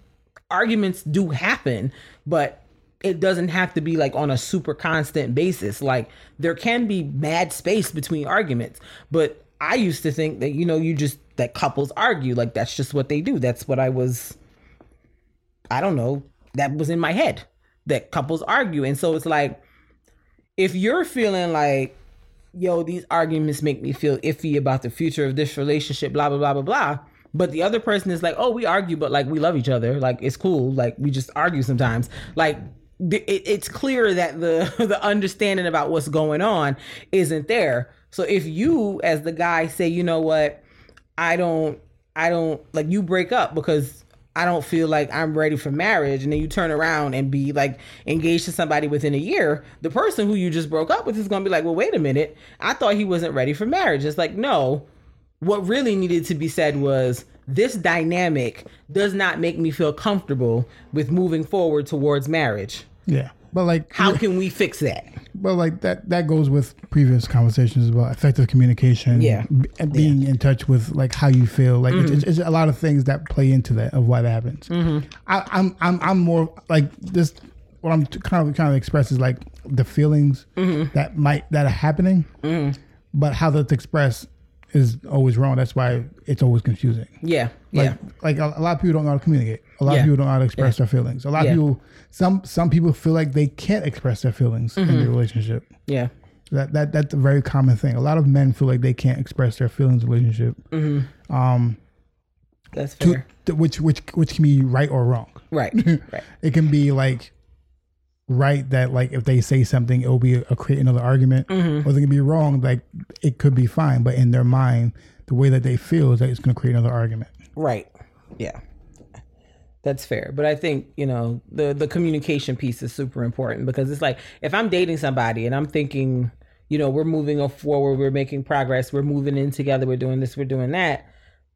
arguments do happen, but it doesn't have to be like on a super constant basis. Like there can be mad space between arguments, but I used to think that you know you just that couples argue like that's just what they do. That's what I was I don't know, that was in my head that couples argue. And so it's like if you're feeling like yo these arguments make me feel iffy about the future of this relationship blah blah blah blah blah but the other person is like oh we argue but like we love each other like it's cool like we just argue sometimes like it's clear that the <laughs> the understanding about what's going on isn't there. So if you as the guy say you know what? I don't i don't like you break up because I don't feel like I'm ready for marriage, and then you turn around and be like engaged to somebody within a year, the person who you just broke up with is gonna be like, well, wait a minute, I thought he wasn't ready for marriage. It's like, no, what really needed to be said was this dynamic does not make me feel comfortable with moving forward towards marriage. yeah, but like How can we fix that? But like that that goes with previous conversations about effective communication. Yeah. b- being in touch with like how you feel. Like mm-hmm. it's, it's a lot of things that play into that of why that happens. Mm-hmm. I, I'm I'm I'm more like this. What I'm kind of kind of express is like the feelings mm-hmm. that might that are happening, but how that's expressed is always wrong. That's why it's always confusing. Yeah, Like, yeah, like a, a lot of people don't know how to communicate. A lot Yeah. of people don't know how to express their feelings. A lot Yeah. of people, some some people feel like they can't express their feelings in Mm-hmm. the relationship. yeah, That that that's a very common thing. A lot of men feel like they can't express their feelings in a relationship, that's to, fair. to- which which which can be right or wrong. Right, <laughs> right. It can be like right that like if they say something, it will be a, create another argument, Mm-hmm. or they can be wrong. Like it could be fine, but in their mind, the way that they feel is that it's going to create another argument. Right. Yeah. That's fair. But I think, you know, the the communication piece is super important because it's like if I'm dating somebody and I'm thinking, you know, we're moving forward, we're making progress, we're moving in together, we're doing this, we're doing that.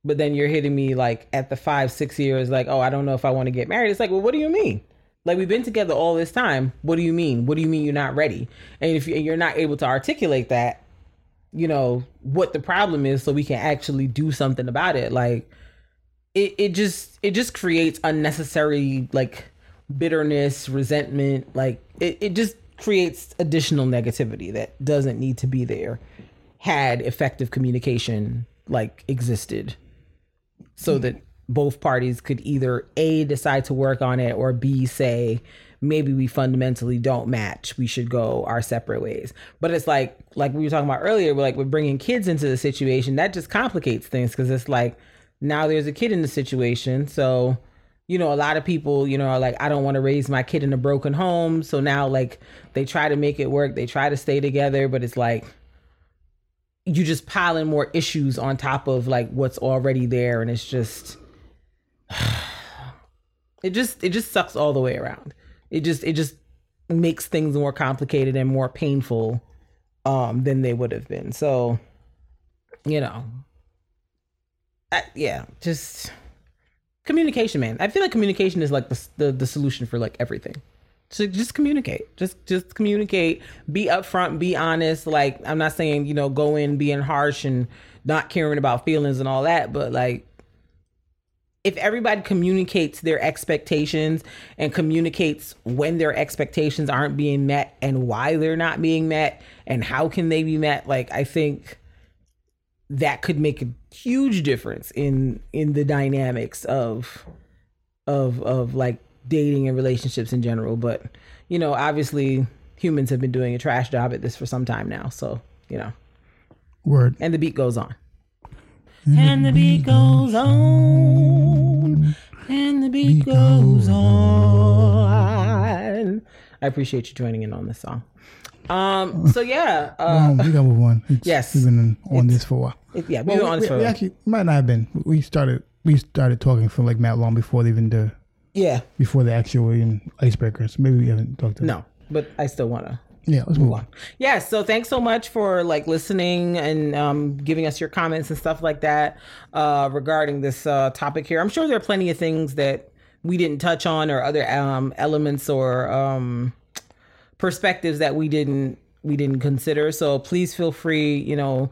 But then you're hitting me like at the five, six years, like, oh, I don't know if I want to get married. It's like, well, what do you mean? Like we've been together all this time. What do you mean? What do you mean you're not ready? And if you- you're not able to articulate that, you know what the problem is so we can actually do something about it like it, it just it just creates unnecessary like bitterness resentment like it, it just creates additional negativity that doesn't need to be there had effective communication like existed so that both parties could either a decide to work on it or b say maybe we fundamentally don't match. We should go our separate ways. But it's like like we were talking about earlier we're like we're bringing kids into the situation that just complicates things because it's like now there's a kid in the situation. So you know a lot of people you know are like i don't want to raise my kid in a broken home. So now like they try to make it work they try to stay together but it's like you just piling more issues on top of like what's already there and it's just <sighs> it just it just sucks all the way around it just it just makes things more complicated and more painful um, than they would have been. So, you know, I, yeah, just communication, man. I feel like communication is like the, the the solution for like everything. So just communicate. Just just communicate. Be upfront. Be honest. Like I'm not saying you know go in being harsh and not caring about feelings and all that, but like if everybody communicates their expectations and communicates when their expectations aren't being met and why they're not being met and how can they be met, like I think that could make a huge difference in in the dynamics of of of like dating and relationships in general. But you know obviously humans have been doing a trash job at this for some time now. So you know. Word. and the beat goes on and the beat goes on and the beat goes on i appreciate you joining in on this song um so yeah uh Um, we gotta move on. It's, Yes. we've been on this for a while. it- yeah we Well, were on we, this for we actually might not have been. We started we started talking for like Matt long before even the yeah before the actual even icebreakers. Maybe we haven't talked to no but i still want to Yeah, let's move on. yeah so thanks so much for like listening and um, giving us your comments and stuff like that uh, regarding this uh, topic here i'm sure there are plenty of things that we didn't touch on or other um, elements or um, perspectives that we didn't we didn't consider so please feel free you know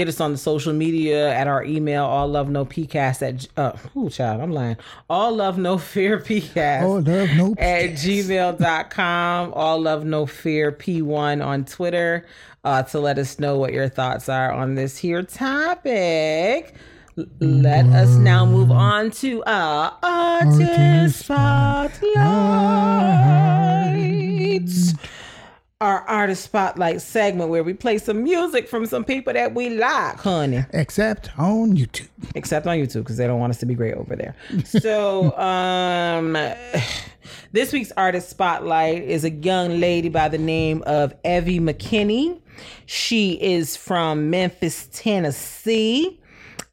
hit us on the social media at our email all love no pcast at uh oh child i'm lying all love no fear pcast All love, no. at gmail.com. All love, no fear, P1 on Twitter uh, to let us know what your thoughts are on this here topic. Let us now move on to our artist spotlight. Our artist spotlight segment where we play some music from some people that we like, honey Except on YouTube. except on YouTube because they don't want us to be great over there. So, <laughs> um, <sighs> this week's artist spotlight is a young lady by the name of Evvie McKinney. She is from Memphis, Tennessee.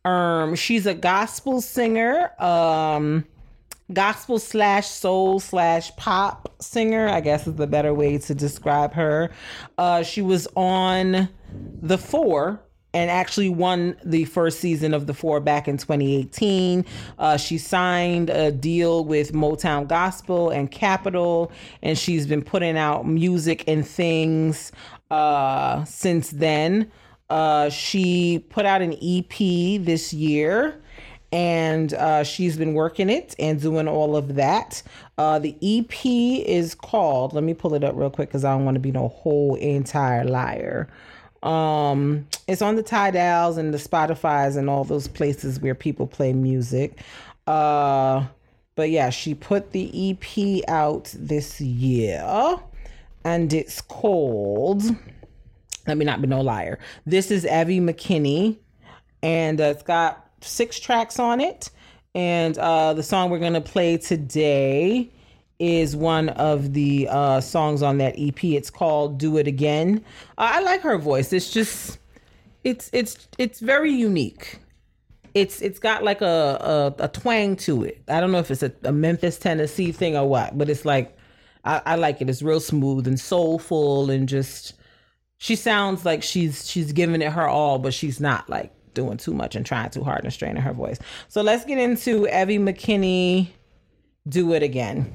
Um, she's a gospel singer. Um, gospel slash soul slash pop singer, I guess is the better way to describe her. Uh, she was on The Four and actually won the first season of The Four back in 2018. Uh, she signed a deal with Motown Gospel and Capitol, and she's been putting out music and things uh, since then. Uh, she put out an EP this year and uh, she's been working it and doing all of that. Uh, the EP is called. Let me pull it up real quick because I don't want to be no whole entire liar. Um, it's on the Tidals and the Spotify's and all those places where people play music. Uh, but yeah, she put the EP out this year, and it's called. Let me not be no liar. This is Evvie McKinney, and it's got six tracks on it. And uh, the song we're gonna play today is one of the uh, songs on that EP. It's called "Do It Again." Uh, I like her voice. It's just, it's it's it's very unique. It's it's got like a a, a twang to it. I don't know if it's a, a Memphis, Tennessee thing or what, but it's like I, I like it. It's real smooth and soulful and just she sounds like she's she's giving it her all, but she's not like doing too much and trying too hard and straining her voice. So let's get into Evvie McKinney. Do it again.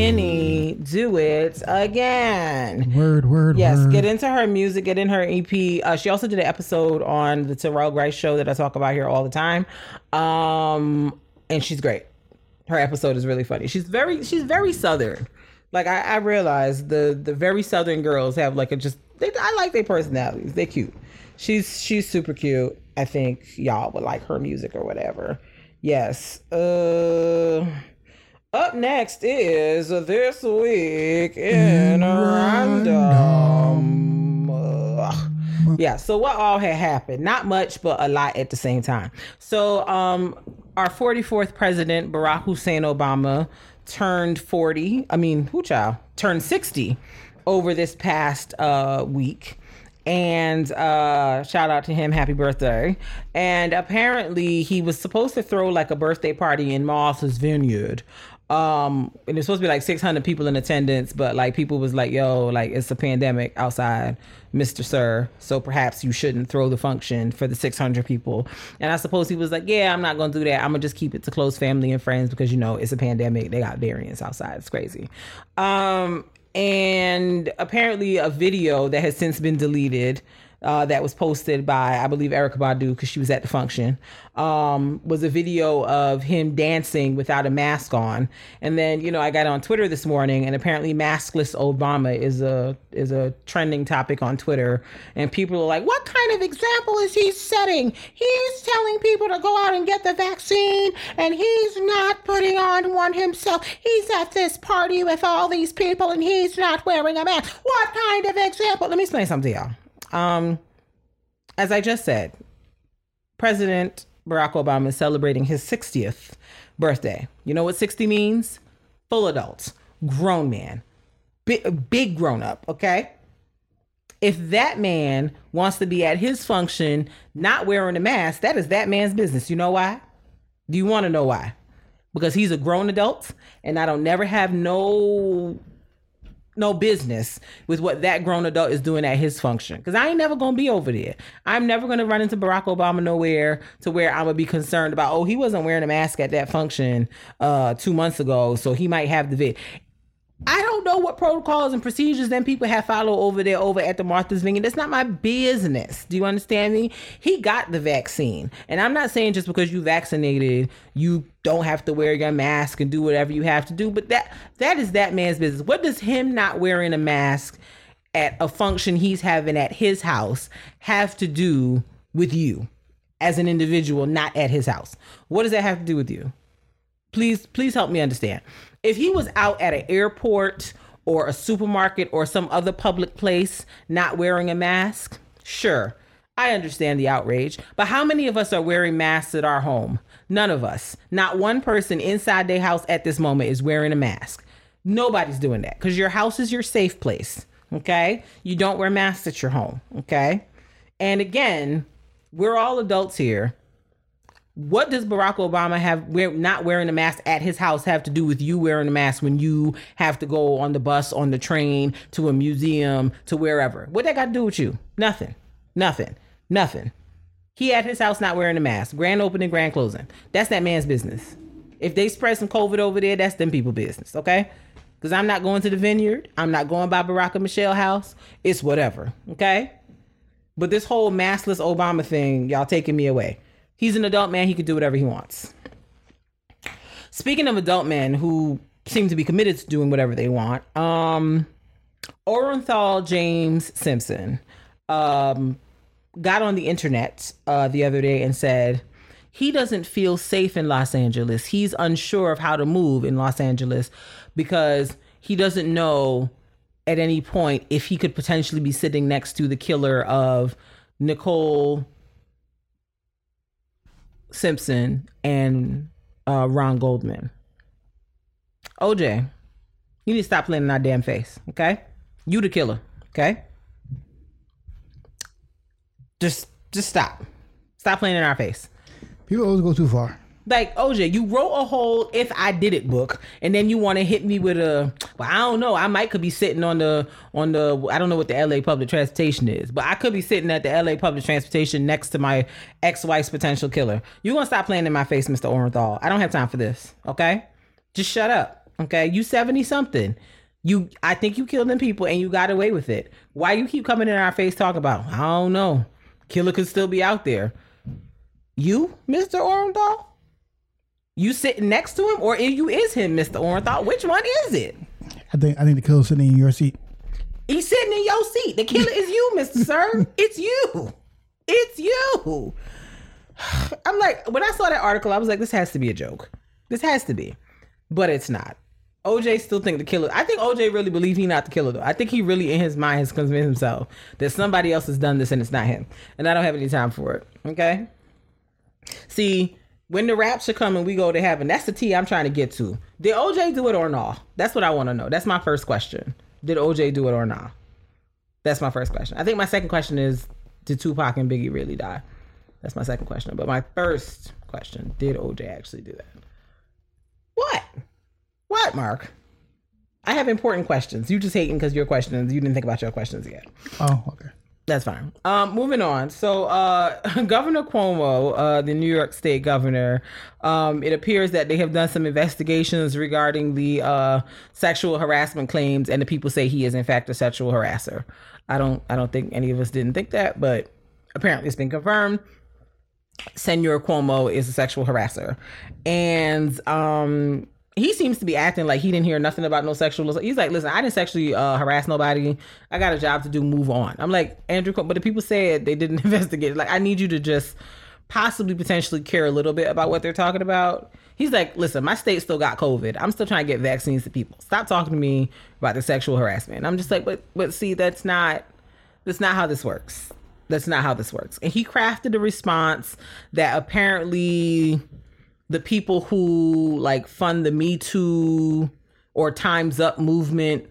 Evvie Do it again. Word, word, Yes, word. get into her music, get in her EP. Uh, she also did an episode on the Terrell Grice show that I talk about here all the time. Um, and she's great. Her episode is really funny. She's very she's very southern. Like I, I realize the the very southern girls have like a just they, I like their personalities. They're cute. She's she's super cute. I think y'all would like her music or whatever. Yes. Uh up next is this week in random. Ugh. Yeah, so what all had happened? Not much, but a lot at the same time. So, um, our 44th president, Barack Hussein Obama, turned 40. I mean, who child? Turned 60 over this past uh, week and uh shout out to him happy birthday and apparently he was supposed to throw like a birthday party in Martha's Vineyard um and it's supposed to be like 600 people in attendance but like people was like yo like it's a pandemic outside mr sir. So perhaps you shouldn't throw the function for the 600 people. And i suppose he was like yeah i'm not gonna do that. I'm gonna just keep it to close family and friends because you know it's a pandemic. They got variants outside. It's crazy. Um and apparently a video that has since been deleted uh, that was posted by I believe Erykah Badu because she was at the function um, was a video of him dancing without a mask on, and then you know I got on Twitter this morning and apparently maskless Obama is a is a trending topic on Twitter, and people are like, what kind of example is he setting? He's telling people to go out and get the vaccine, and he's not putting on one himself. He's at this party with all these people, and he's not wearing a mask. What kind of example? Let me explain something to y'all. Um, as I just said, President Barack Obama is celebrating his 60th birthday. You know what 60 means? Full adults, grown man, big, big grown up, okay? If that man wants to be at his function not wearing a mask, that is that man's business. You know why? Do you want to know why? Because he's a grown adult and I don't never have no no business with what that grown adult is doing at his function. Because I ain't never gonna be over there. I'm never gonna run into Barack Obama nowhere to where I'm gonna be concerned about. Oh, he wasn't wearing a mask at that function uh, two months ago, so he might have the vid. I don't know what protocols and procedures them people have followed over there over at the Martha's Vineyard. That's not my business. Do you understand me? He got the vaccine. And I'm not saying just because you vaccinated, you don't have to wear your mask and do whatever you have to do, but that that is that man's business. What does him not wearing a mask at a function he's having at his house have to do with you as an individual not at his house? What does that have to do with you? Please please help me understand. If he was out at an airport or a supermarket or some other public place not wearing a mask, sure, I understand the outrage. But how many of us are wearing masks at our home? None of us. Not one person inside their house at this moment is wearing a mask. Nobody's doing that because your house is your safe place. Okay. You don't wear masks at your home. Okay. And again, we're all adults here what does Barack Obama have wear, not wearing a mask at his house have to do with you wearing a mask when you have to go on the bus, on the train, to a museum, to wherever? What that got to do with you? Nothing. Nothing. Nothing. He at his house not wearing a mask. Grand opening, grand closing. That's that man's business. If they spread some COVID over there, that's them people business, okay? Because I'm not going to the vineyard. I'm not going by Barack and Michelle house. It's whatever, okay? But this whole maskless Obama thing, y'all taking me away. He's an adult man. He can do whatever he wants. Speaking of adult men who seem to be committed to doing whatever they want, um, Orenthal James Simpson um, got on the internet uh, the other day and said he doesn't feel safe in Los Angeles. He's unsure of how to move in Los Angeles because he doesn't know at any point if he could potentially be sitting next to the killer of Nicole Simpson and uh, Ron Goldman. OJ, you need to stop playing in our damn face, okay? You the killer, okay? Just just stop. Stop playing in our face. People always go too far. Like OJ, you wrote a whole "If I Did It" book, and then you want to hit me with a. Well, I don't know. I might could be sitting on the on the. I don't know what the L.A. public transportation is, but I could be sitting at the L.A. public transportation next to my ex-wife's potential killer. You gonna stop playing in my face, Mister Orenthal? I don't have time for this. Okay, just shut up. Okay, you seventy something. You, I think you killed them people, and you got away with it. Why you keep coming in our face talk about? I don't know. Killer could still be out there. You, Mister Orenthal? You sitting next to him, or if you is him, Mister Orenthal? Which one is it? I think I think the killer's sitting in your seat. He's sitting in your seat. The killer is you, Mister <laughs> Sir. It's you. It's you. I'm like, when I saw that article, I was like, this has to be a joke. This has to be, but it's not. OJ still think the killer. I think OJ really believe he not the killer though. I think he really in his mind has convinced himself that somebody else has done this and it's not him. And I don't have any time for it. Okay. See, when the rapture come and we go to heaven, that's the T I'm trying to get to. Did OJ do it or not? That's what I want to know. That's my first question. Did OJ do it or not? That's my first question. I think my second question is, did Tupac and Biggie really die? That's my second question. But my first question, did OJ actually do that? What? What, Mark? I have important questions. You just hating because your questions. You didn't think about your questions yet. Oh, okay. That's fine. Um, moving on. So, uh, <laughs> Governor Cuomo, uh, the New York State governor, um, it appears that they have done some investigations regarding the uh, sexual harassment claims, and the people say he is in fact a sexual harasser. I don't, I don't think any of us didn't think that, but apparently it's been confirmed. Senor Cuomo is a sexual harasser, and um, he seems to be acting like he didn't hear nothing about no sexual. He's like, listen, I didn't sexually uh, harass nobody. I got a job to do. Move on. I'm like Andrew, but the people said they didn't <laughs> investigate. Like, I need you to just possibly potentially care a little bit about what they're talking about. He's like, listen, my state still got COVID. I'm still trying to get vaccines to people. Stop talking to me about the sexual harassment. I'm just like, but but see, that's not that's not how this works. That's not how this works. And he crafted a response that apparently the people who like fund the Me Too or Times Up movement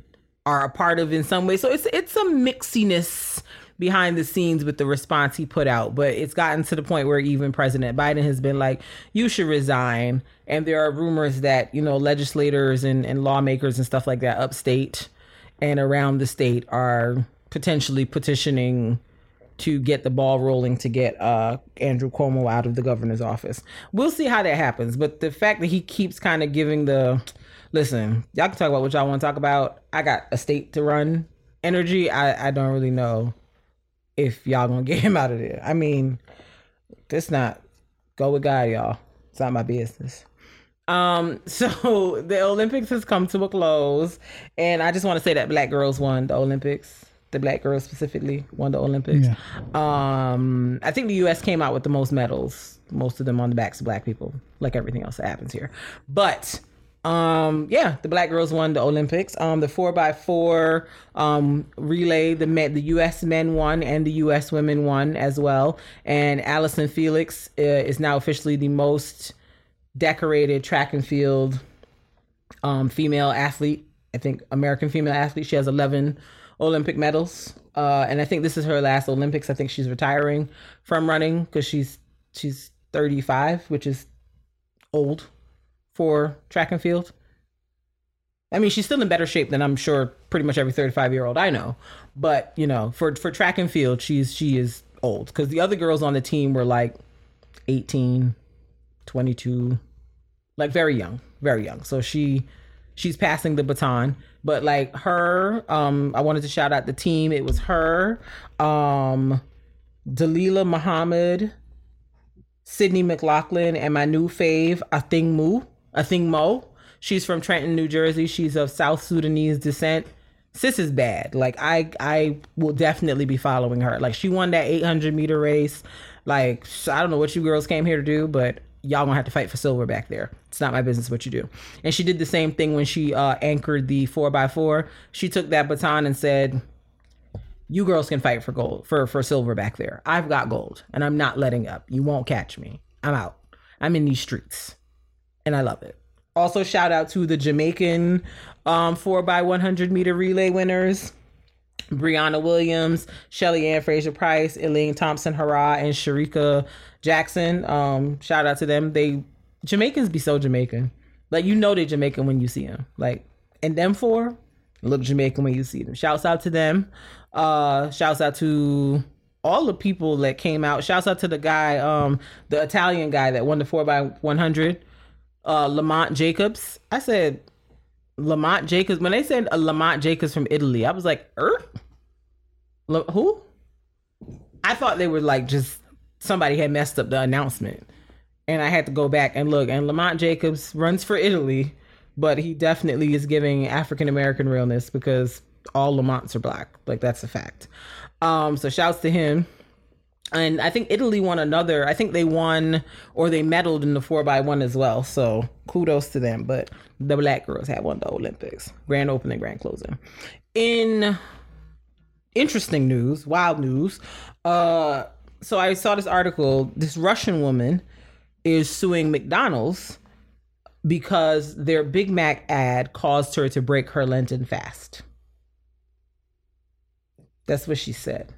are a part of in some way. So it's it's a mixiness behind the scenes with the response he put out, but it's gotten to the point where even President Biden has been like, "You should resign." And there are rumors that you know legislators and, and lawmakers and stuff like that upstate and around the state are potentially petitioning to get the ball rolling to get uh, Andrew Cuomo out of the governor's office. We'll see how that happens. But the fact that he keeps kind of giving the listen, y'all can talk about what y'all want to talk about. I got a state to run energy. I, I don't really know if y'all gonna <laughs> get him out of there. I mean, this not go with God, y'all. It's not my business. Um, <laughs> so the Olympics has come to a close, and I just want to say that black girls won the Olympics. The black girls specifically won the Olympics. Yeah. Um, I think the U.S. came out with the most medals, most of them on the backs of black people, like everything else that happens here. But um, yeah, the black girls won the Olympics. Um, the four by four um relay, the men, the U.S. men won and the U.S. women won as well. And Allyson Felix uh, is now officially the most decorated track and field um, female athlete. I think American female athlete. She has 11 Olympic medals, uh, and I think this is her last Olympics. I think she's retiring from running because she's she's 35, which is old for track and field. I mean, she's still in better shape than I'm sure pretty much every 35 year old I know. But you know, for for track and field, she's she is old because the other girls on the team were like 18, 22, like very young, very young. So she she's passing the baton. But like her, um, I wanted to shout out the team. It was her, um, Dalilah Muhammad, Sydney McLaughlin, and my new fave, Athing Mu, Athing Mo. She's from Trenton, New Jersey. She's of South Sudanese descent. Sis is bad. Like I, I will definitely be following her. Like she won that 800 meter race. Like I don't know what you girls came here to do, but y'all gonna have to fight for silver back there. It's not my business what you do. And she did the same thing when she uh, anchored the four x four. She took that baton and said, "You girls can fight for gold, for for silver back there. I've got gold, and I'm not letting up. You won't catch me. I'm out. I'm in these streets, and I love it." Also, shout out to the Jamaican um, 4x100 meter relay winners. Briana Williams, Shelly-Ann Fraser-Pryce, Elaine Thompson-Herah, and Shericka Jackson. Um, shout out to them. They Jamaicans be so Jamaican. Like you know they Jamaican when you see them. Like and them four look Jamaican when you see them. Shouts out to them. Uh shouts out to all the people that came out. Shouts out to the guy, um, the Italian guy that won the four by one hundred, uh, Lamont Jacobs. I said Lamont Jacobs. When they said a Lamont Jacobs from Italy, I was like, er, La- who? I thought they were like just somebody had messed up the announcement, and I had to go back and look. And Lamont Jacobs runs for Italy, but he definitely is giving African American realness because all Lamonts are black. Like that's a fact. Um, so shouts to him. And I think Italy won another. I think they won or they medaled in the four by one as well. So kudos to them. But the black girls had won the Olympics. Grand opening, grand closing. In interesting news, wild news. Uh, so I saw this article. This Russian woman is suing McDonald's because their Big Mac ad caused her to break her Lenten fast. That's what she said.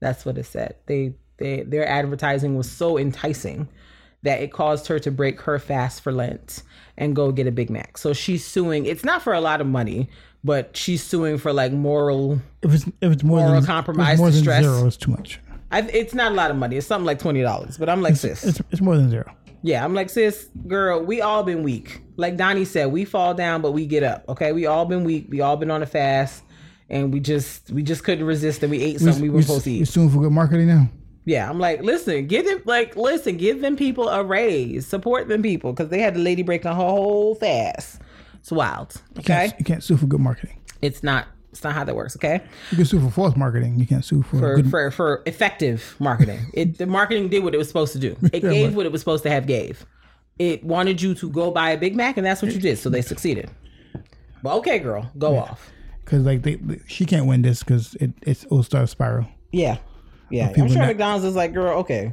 That's what it said. They they their advertising was so enticing that it caused her to break her fast for Lent and go get a Big Mac. So she's suing. It's not for a lot of money, but she's suing for like moral. If it's if it's more Moral than compromise, it's more than distress. zero, it's too much. I, it's not a lot of money. It's something like twenty dollars. But I'm like, sis, It's it's more than zero. yeah, I'm like, sis, girl, we all been weak. Like Donnie said, we fall down, but we get up. Okay, we all been weak. We all been on a fast, and we just we just couldn't resist, and we ate something we were supposed to You eat. suing for good marketing now. Yeah, I'm like, listen, give them like, listen, give them people a raise, support them people, because they had the lady breaking her whole fast. It's wild. You Okay, can't, you can't sue for good marketing. it's not. It's not how that works. Okay. You can sue for false marketing. You can't sue for, for, good. for for effective marketing. <laughs> It the marketing did what it was supposed to do. It Yeah, gave what it was supposed to have gave. It wanted you to go buy a Big Mac, and that's what you did. So they succeeded. But okay, girl, go off. Because like they, they- she can't win this because it it's, it'll start a spiral. Yeah, yeah. I'm sure not- McDonald's is like, girl, okay,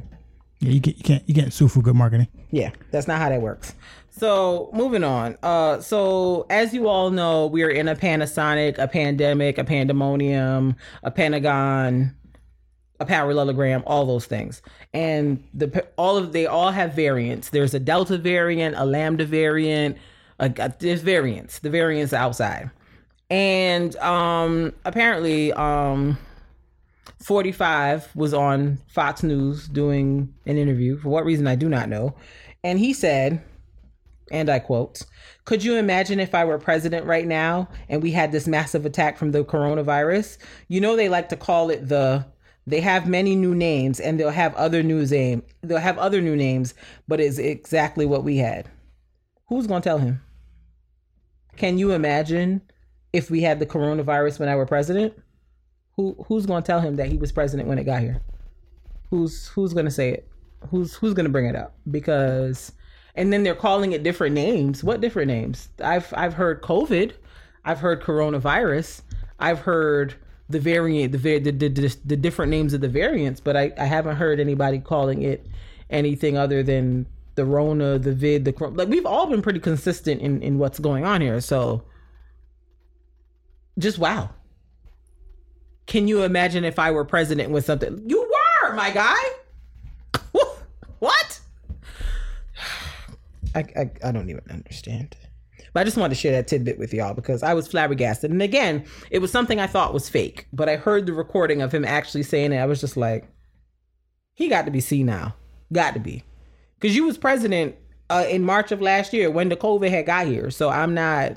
Yeah, you can't you can't you can't sue for good marketing. yeah, that's not how that works. So moving on. Uh, so as you all know, we are in a Panasonic, a pandemic, a pandemonium, a Pentagon, a parallelogram, all those things. And the all of they all have variants. There's a Delta variant, a Lambda variant, a, a there's variants. The variants outside. And um apparently um 45 was on Fox News doing an interview for what reason I do not know. And he said, and I quote, Could you imagine if I were president right now and we had this massive attack from the coronavirus? You know, they like to call it the. They have many new names and they'll have other new name. They'll have other new names, but it's exactly what we had. Who's gonna tell him? Can you imagine if we had the coronavirus when I were president? Who who's gonna tell him that he was president when it got here? Who's who's gonna say it? Who's who's gonna bring it up? Because and then they're calling it different names. What different names? I've I've heard COVID, I've heard coronavirus, I've heard the variant, the the the, the, the different names of the variants, but I, I haven't heard anybody calling it anything other than the Rona, the vid, the like we've all been pretty consistent in in what's going on here. So just wow. Can you imagine if I were president with something? You were, my guy. <laughs> what? I, I, I don't even understand. But I just wanted to share that tidbit with y'all because I was flabbergasted. And again, it was something I thought was fake, but I heard the recording of him actually saying it. I was just like, he got to be senile. Got to be. Because you was president uh, in March of last year when the COVID had got here. So I'm not,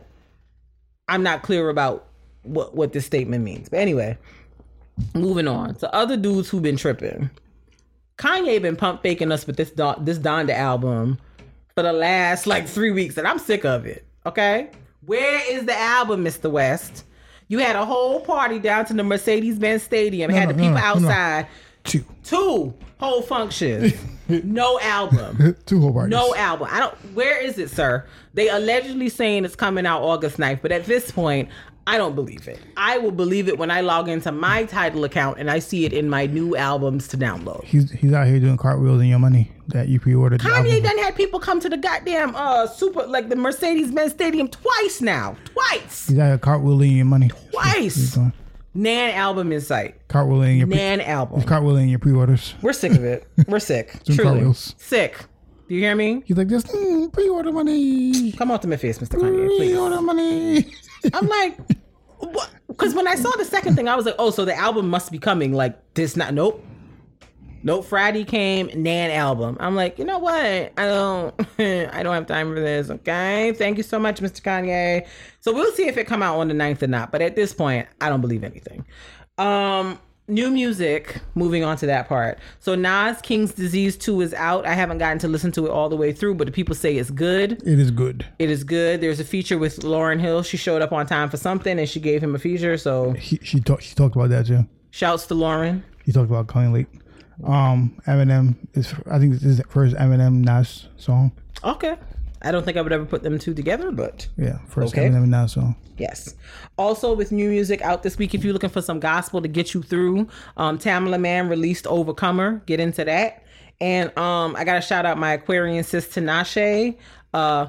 I'm not clear about what, what this statement means. But anyway, moving on to other dudes who've been tripping. Kanye been pump faking us with this Don, this Donda album for the last like three weeks, and I'm sick of it. Okay, where is the album, Mr. West? You had a whole party down to the Mercedes-Benz Stadium, had no, the people no, no, no. outside, Two. two whole functions, <laughs> no album. <laughs> Two whole parties. No album. I don't. Where is it, sir? They allegedly saying it's coming out August 9th, but at this point, I don't believe it. I will believe it when I log into my Tidal account and I see it in my new albums to download. He's he's out here doing cartwheels in your money that you pre-ordered. Kanye done had people come to the goddamn uh super like the Mercedes Benz Stadium twice now. Twice. He's out here cartwheeling your money. Twice. Nan album in sight. cartwheeling your pre- Nan album. cartwheeling your pre-orders. We're sick of it. We're sick. <laughs> Truly. cartwheels. Sick. Do you hear me? He's like this mm, pre-order money. Come on to my face, Mr. Kanye, please. Pre-order money. <laughs> I'm like, because when I saw the second thing, I was like, oh, so the album must be coming. Like this, not nope, nope. Friday came, Nan album. I'm like, you know what? I don't, <laughs> I don't have time for this. Okay, thank you so much, Mr. Kanye. So we'll see if it come out on the 9th or not. But at this point, I don't believe anything. Um. New music, moving on to that part. So Nas King's Disease 2 is out. I haven't gotten to listen to it all the way through, but the people say it's good. it is good. It is good. There's a feature with Lauryn Hill. She showed up on time for something and she gave him a feature. So He, she talked. She talked about that too. shouts to Lauryn. He talked about coming late. Um, Eminem is. I think this is the first Eminem Nas song. Okay. I don't think I would ever put them two together, but Yeah, first Okay. Eminem Nas song. yes. Also, with new music out this week, if you're looking for some gospel to get you through, um, Tamela Mann released Overcomer. Get into that. And um, I got to shout out my Aquarian sis Tinashe. Uh,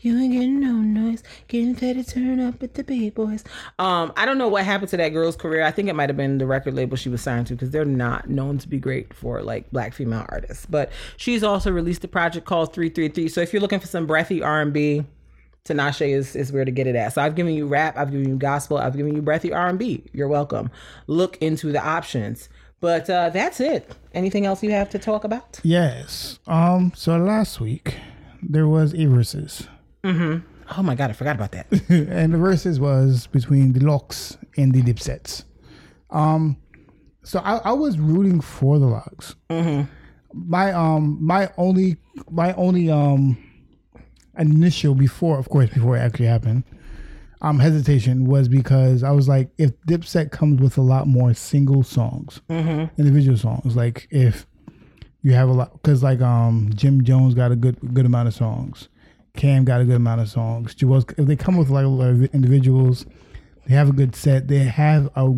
you ain't, getting no noise. Getting ready to turn up with the big boys. Um, I don't know what happened to that girl's career. I think it might have been the record label she was signed to because they're not known to be great for like black female artists. But she's also released a project called 333. So if you're looking for some breathy R&B, Tinashe is, is where to get it at. So I've given you rap, I've given you gospel, I've given you breathy R&B. You're welcome. Look into the options. But uh, that's it. Anything else you have to talk about? Yes. Um. So last week there was a versus, Oh my god, I forgot about that. <laughs> and the verses was between the LOX and the Dipsets. Um. So I, I was rooting for the LOX. My um my only my only um initial before of course before it actually happened um hesitation was because I was like if Dipset comes with a lot more single songs individual songs like if you have a lot because like um Jim Jones got a good good amount of songs Cam got a good amount of songs if they come with like a lot of individuals they have a good set they have a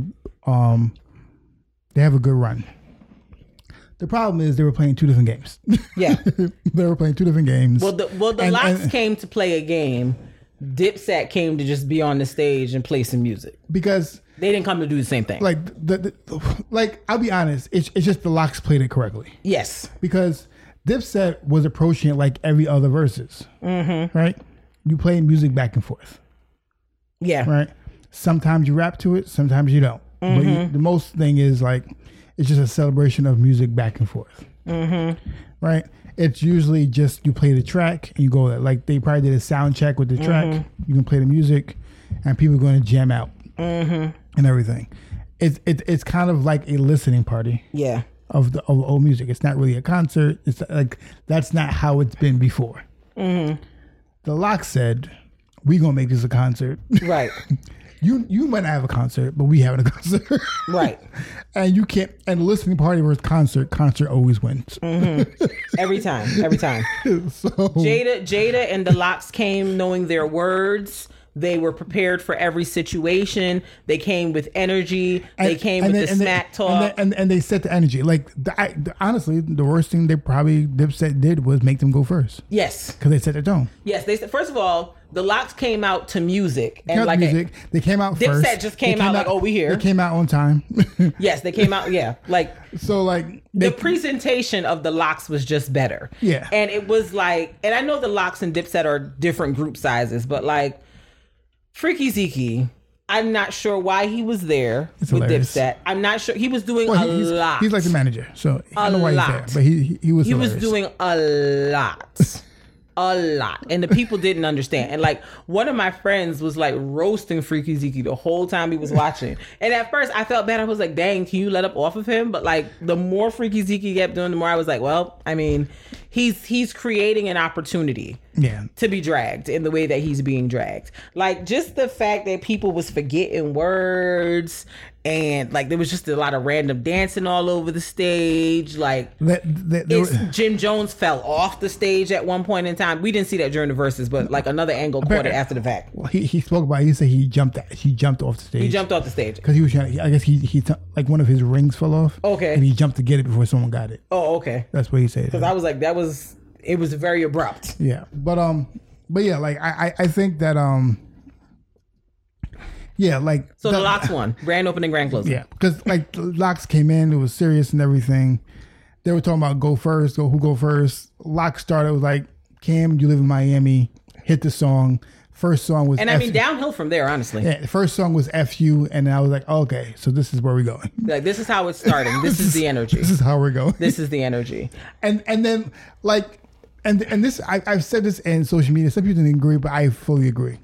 um they have a good run the problem is they were playing two different games Yeah. <laughs> they were playing two different games Well, the well the And- LOX and- came to play a game. Dipset came to just be on the stage and play some music. because They didn't come to do the same thing. like the, the like I'll be honest, it's it's just the LOX played it correctly yes. because Dipset was approaching it like every other verses, mm-hmm. right? You play music back and forth. Yeah. right? Sometimes you rap to it, sometimes you don't. But you, Mm-hmm. the most thing is like it's just a celebration of music back and forth, Mm-hmm. right? It's usually just you play the track and you go there. Like they probably did a sound check with the track. Mm-hmm. You can play the music, and people are going to jam out Mm-hmm. and everything. It's it, it's kind of like a listening party Yeah. Of the of old music. It's not really a concert. It's like that's not how it's been before. Mm-hmm. The LOX said, "We gonna make this a concert. Right. <laughs> you you might not have a concert, but we having a concert, <laughs> right. and you can't. And the listening party versus concert, concert always wins. <laughs> Every time. Every time. so Jada, Jada, and the LOX came knowing their words. They were prepared for every situation. They came with energy. They came with then- the and they- smack talk. and, and, and they set the energy. Like the, I, the, honestly, the worst thing they probably Dipset did was make them go first yes, because they set the tone. yes. They said first of all, the LOX came out to music and like a- music. they came out Dipset first. just They came out like, "Oh, we here." They came out on time. <laughs> yes, they came out. Yeah, like so like the presentation of the LOX was just better. Yeah. And it was like, and I know the LOX and Dipset are different group sizes, but like Freaky Zeke, I'm not sure why he was there It's with hilarious. Dipset. I'm not sure he was doing well, a he's, lot. he's like the manager, so I don't know why he's there, but he he, he was he was doing a lot. A lot. And the people didn't understand. And like one of my friends was like roasting Freaky Zeke the whole time he was watching. And at first I felt bad. I was like, dang, can you let up off of him? But like the more Freaky Zeke kept doing, the more I was like, well, I mean, he's he's creating an opportunity yeah. to be dragged in the way that he's being dragged. Like just the fact that people was forgetting words and like there was just a lot of random dancing all over the stage. Like That, that, <laughs> Jim Jones fell off the stage at one point in time. We didn't see that during the verses, but like another angle caught it after the fact. well, he, he spoke about. It. He said he jumped. He jumped off the stage. He jumped off the stage. because he was trying. I guess he he t- like one of his rings fell off. Okay. and he jumped to get it before someone got it. Oh, okay. That's what he said. Because I was like, that was it was very abrupt. Yeah, but um, but yeah, like I I, I think that um, yeah, like So the, the- LOX won. Grand opening, grand closing. Yeah, because like the LOX came in, it was serious and everything. They were talking about go first, go who go first. LOX started was like Cam, you live in Miami, hit the song. First song was And I F- mean downhill from there, honestly. yeah, the first song was F you, and I was like, okay, so this is where we're going. Like this is how it's starting. This is the <laughs> energy. This is how we're going. This is the energy. and and then like and and this I, I've said this in social media. Some people didn't agree, but I fully agree.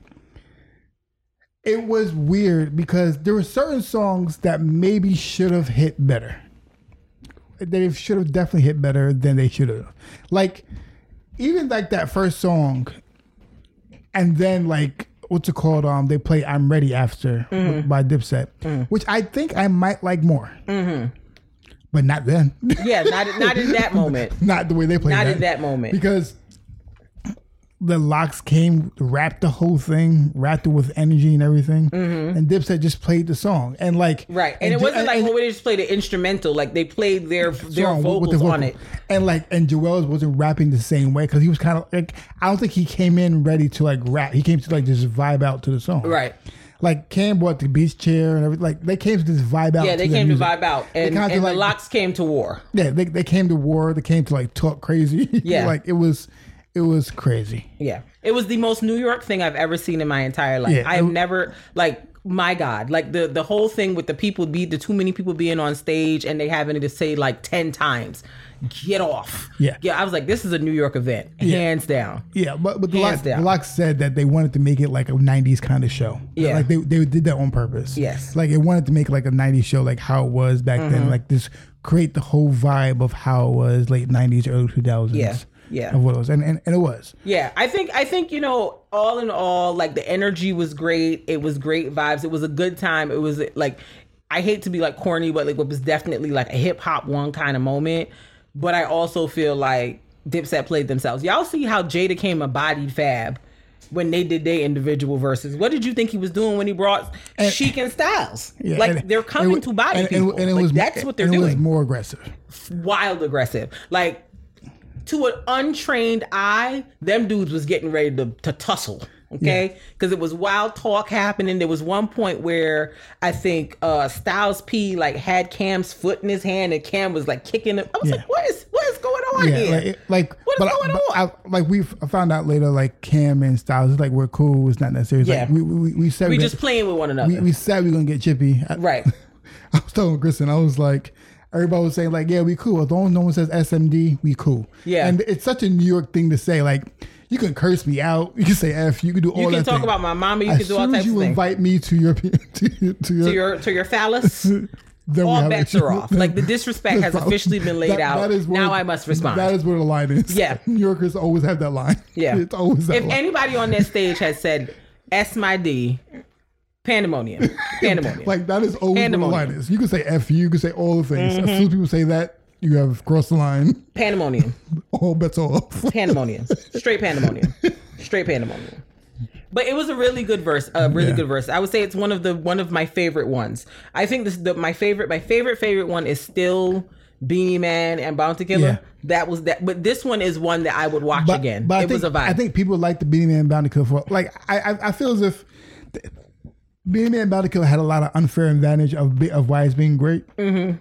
It was weird because there were certain songs that maybe should have hit better. They should have definitely hit better than they should have. Like even like that first song, and then like what's it called? Um, they play "I'm Ready" after Mm-hmm. by Dipset, which I think I might like more, Mm-hmm. but not then. Yeah, not not in that <laughs> moment. not the way they play. it. Not that. in that moment. because the LOX came, rapped the whole thing, rapped it with energy and everything, and Dipset just played the song and like Mm-hmm. Right. And, it wasn't like and- when they just played the instrumental, like they played their their song with- with vocals the on it. and like and Juelz wasn't rapping the same way because he was kind of like I don't think he came in ready to like rap. He came to like just vibe out to the song, Right. Like Cam brought the beach chair and everything. Like they came to this vibe out. Yeah, they their came to vibe out. And, and like- the LOX came to war. Yeah, they, they came to war. They came to like talk crazy. <laughs> Yeah. like it was it was crazy. Yeah. It was the most New York thing I've ever seen in my entire life. Yeah, I have it- never like my God, like the the whole thing with the people be the too many people being on stage and they having to say like ten times, get off. Yeah. Yeah. I was like, this is a New York event, hands down. Yeah, but but the down. the said that they wanted to make it like a '90s kind of show. Yeah. like they they did that on purpose. Yes. like it wanted to make like a '90s show, like how it was back Mm-hmm. then. Like this, create the whole vibe of how it was late '90s, early 2000s. Yeah, yeah. of what it was, and and, and it was. Yeah, I think I think you know, all in all, like the energy was great. It was great vibes. It was a good time. It was like I hate to be like corny, but like it was definitely like a hip hop one kind of moment. But I also feel like Dipset played themselves. Y'all see how Jada came a bodied Fab when they did their individual verses. What did you think he was doing when he brought Sheek and Styles? Yeah, like and they're coming to body and, people. And, and it Like, was that's what they're and It was more aggressive. wild aggressive. Like to an untrained eye, them dudes was getting ready to, to tussle. Okay, because it was wild talk happening. There was one point where I think uh Styles P like had Cam's foot in his hand, and Cam was like kicking him. I was Yeah. like, "What is what is going on Yeah, here? like, it- like what but, going on? I, like we found out later, like Cam and Styles, it's like we're cool. It's not necessary. It's Yeah. like we, we, we said we we just playing with one another. we, we said we are gonna get chippy. I, right. <laughs> I was telling Kristen, I was like, everybody was saying like, yeah, we cool. As long as no one says SMD, we cool. Yeah. and it's such a New York thing to say. Like, you can curse me out. You can say f. You can do all that. You that. can talk thing. about my mama. You as can do all types you of things. You invite me to your <laughs> to, to your, to your to your phallus. <laughs> then all bets are off. Like, the <laughs> disrespect has officially been laid out. That is where- Now I must respond. That is where the line is. Yeah. New Yorkers always have that line. Yeah. it's always that if line. anybody on that stage had said S my D, pandemonium, <laughs> pandemonium. like that is always where the line is. You can say f you, you can say all the things. Mm-hmm. As soon as people say that, you have crossed the line. pandemonium, <laughs> All bets are off. pandemonium, straight pandemonium, straight pandemonium. But it was a really good verse, a really Yeah. good verse. I would say it's one of the one of my favorite ones. I think this the my favorite my favorite favorite one is still Beenie Man and Bounty Killer. Yeah. That was that, but this one is one that I would watch But, again. but it think, was a vibe. I think people like the Beenie Man Bounty Killer for like I I, I feel as if th- Man Bounty Killer had a lot of unfair advantage of of why it's being great. Mm-hmm.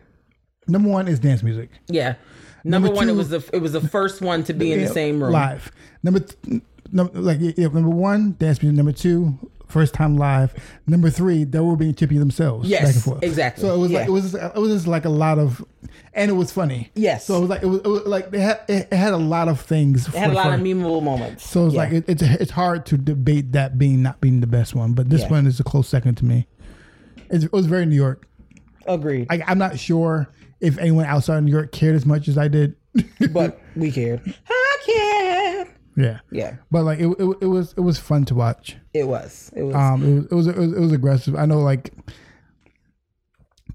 Number one is dance music. yeah. Number, Number one, it was the it was the first one to be in the same room. live. Number th- num- like yeah, number one dance music. Number two. First time live. Number three, they were being chippy themselves. Yes, back and forth. exactly. So it was Yeah. like it was it was just like a lot of, and it was funny. Yes. So it was like it was, it was like they had it, had a lot of things. It had a lot of memorable moments. So it's Yeah. like it, it's it's hard to debate that being not being the best one, but this Yeah. one is a close second to me. It's, it was very New York. agreed. Like I'm not sure if anyone outside of New York cared as much as I did. <laughs> but we cared. I cared. yeah, Yeah, but like it, it, it was it was fun to watch. it was. It was. Um, it was, it was it was it was aggressive. I know like.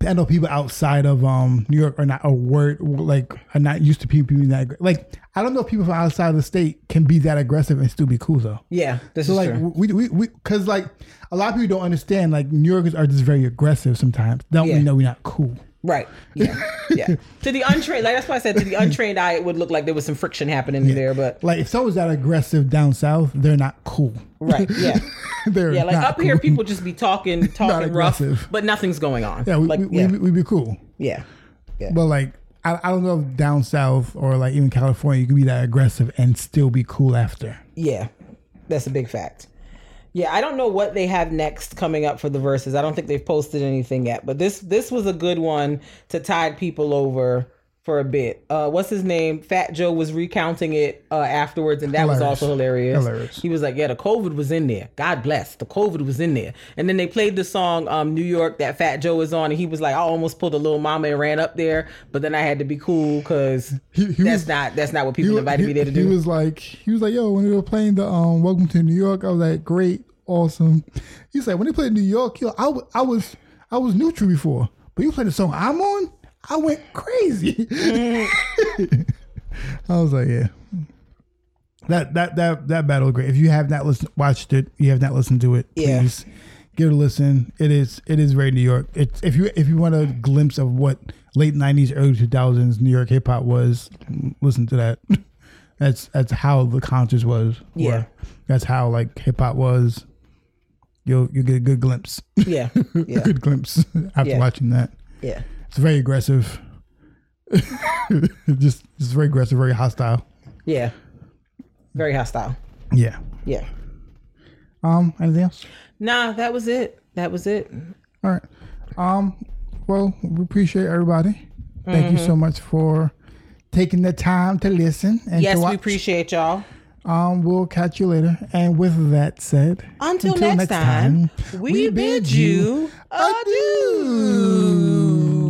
I know people outside of um New York are not a word like are not used to people being that aggr- like I don't know if people from outside of the state can be that aggressive and still be cool though. yeah, this So is like true. we we we because like a lot of people don't understand like New Yorkers are just very aggressive sometimes. Don't Yeah. we know we're not cool? Right. Yeah. Yeah. <laughs> to the untrained, like that's why I said to the untrained eye, it would look like there was some friction happening there. But Like if someone's that aggressive down south, they're not cool. right. Yeah. <laughs> they're Yeah. Like up here, people just be talking, <laughs> talking rough, but nothing's going on. Yeah, we, like we, yeah, we, we be cool. Yeah. Yeah. But like I, I don't know if down south or like even California you can be that aggressive and still be cool after. Yeah, that's a big fact. Yeah, I don't know what they have next coming up for the verses. I don't think they've posted anything yet, but this this was a good one to tide people over for a bit. Uh, what's his name? Fat Joe was recounting it uh, afterwards, and that was also hilarious. Hilarious. He was like, "Yeah, the COVID was in there. God bless, the COVID was in there." And then they played the song um, "New York" that Fat Joe was on, and he was like, "I almost pulled a Lil Mama and ran up there, but then I had to be cool because that's was- not that's not what people He, invited he- me there to do." he was like he was like, yo, when they were playing the um Welcome to New York, I was like, great, awesome. He said when they played New York, yo, I, I was I was neutral before, but you played the song I'm on, I went crazy. <laughs> I was like, yeah. That that that that battle great. If you have not listened, watched it, you have not listened to it, Yeah. please give it a listen. It is it is very New York. It's if you if you want a glimpse of what late '90s, early 2000s New York hip hop was, listen to that. <laughs> That's that's how the concerts was. Yeah. that's how like hip hop was. You'll you get a good glimpse, yeah, <laughs> a yeah, good glimpse after Yeah. watching that. yeah. It's very aggressive. <laughs> just just very aggressive, very hostile. Yeah. Very hostile. Yeah. Yeah. Um. Anything else? Nah, that was it. That was it. All right. Um. Well, we appreciate everybody. Thank you so much for taking the time to listen and Yes, we appreciate y'all. Um. We'll catch you later. And with that said, Until, next, time, we, bid you adieu. Shoot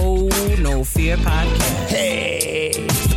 Oh No Fear podcast. Hey.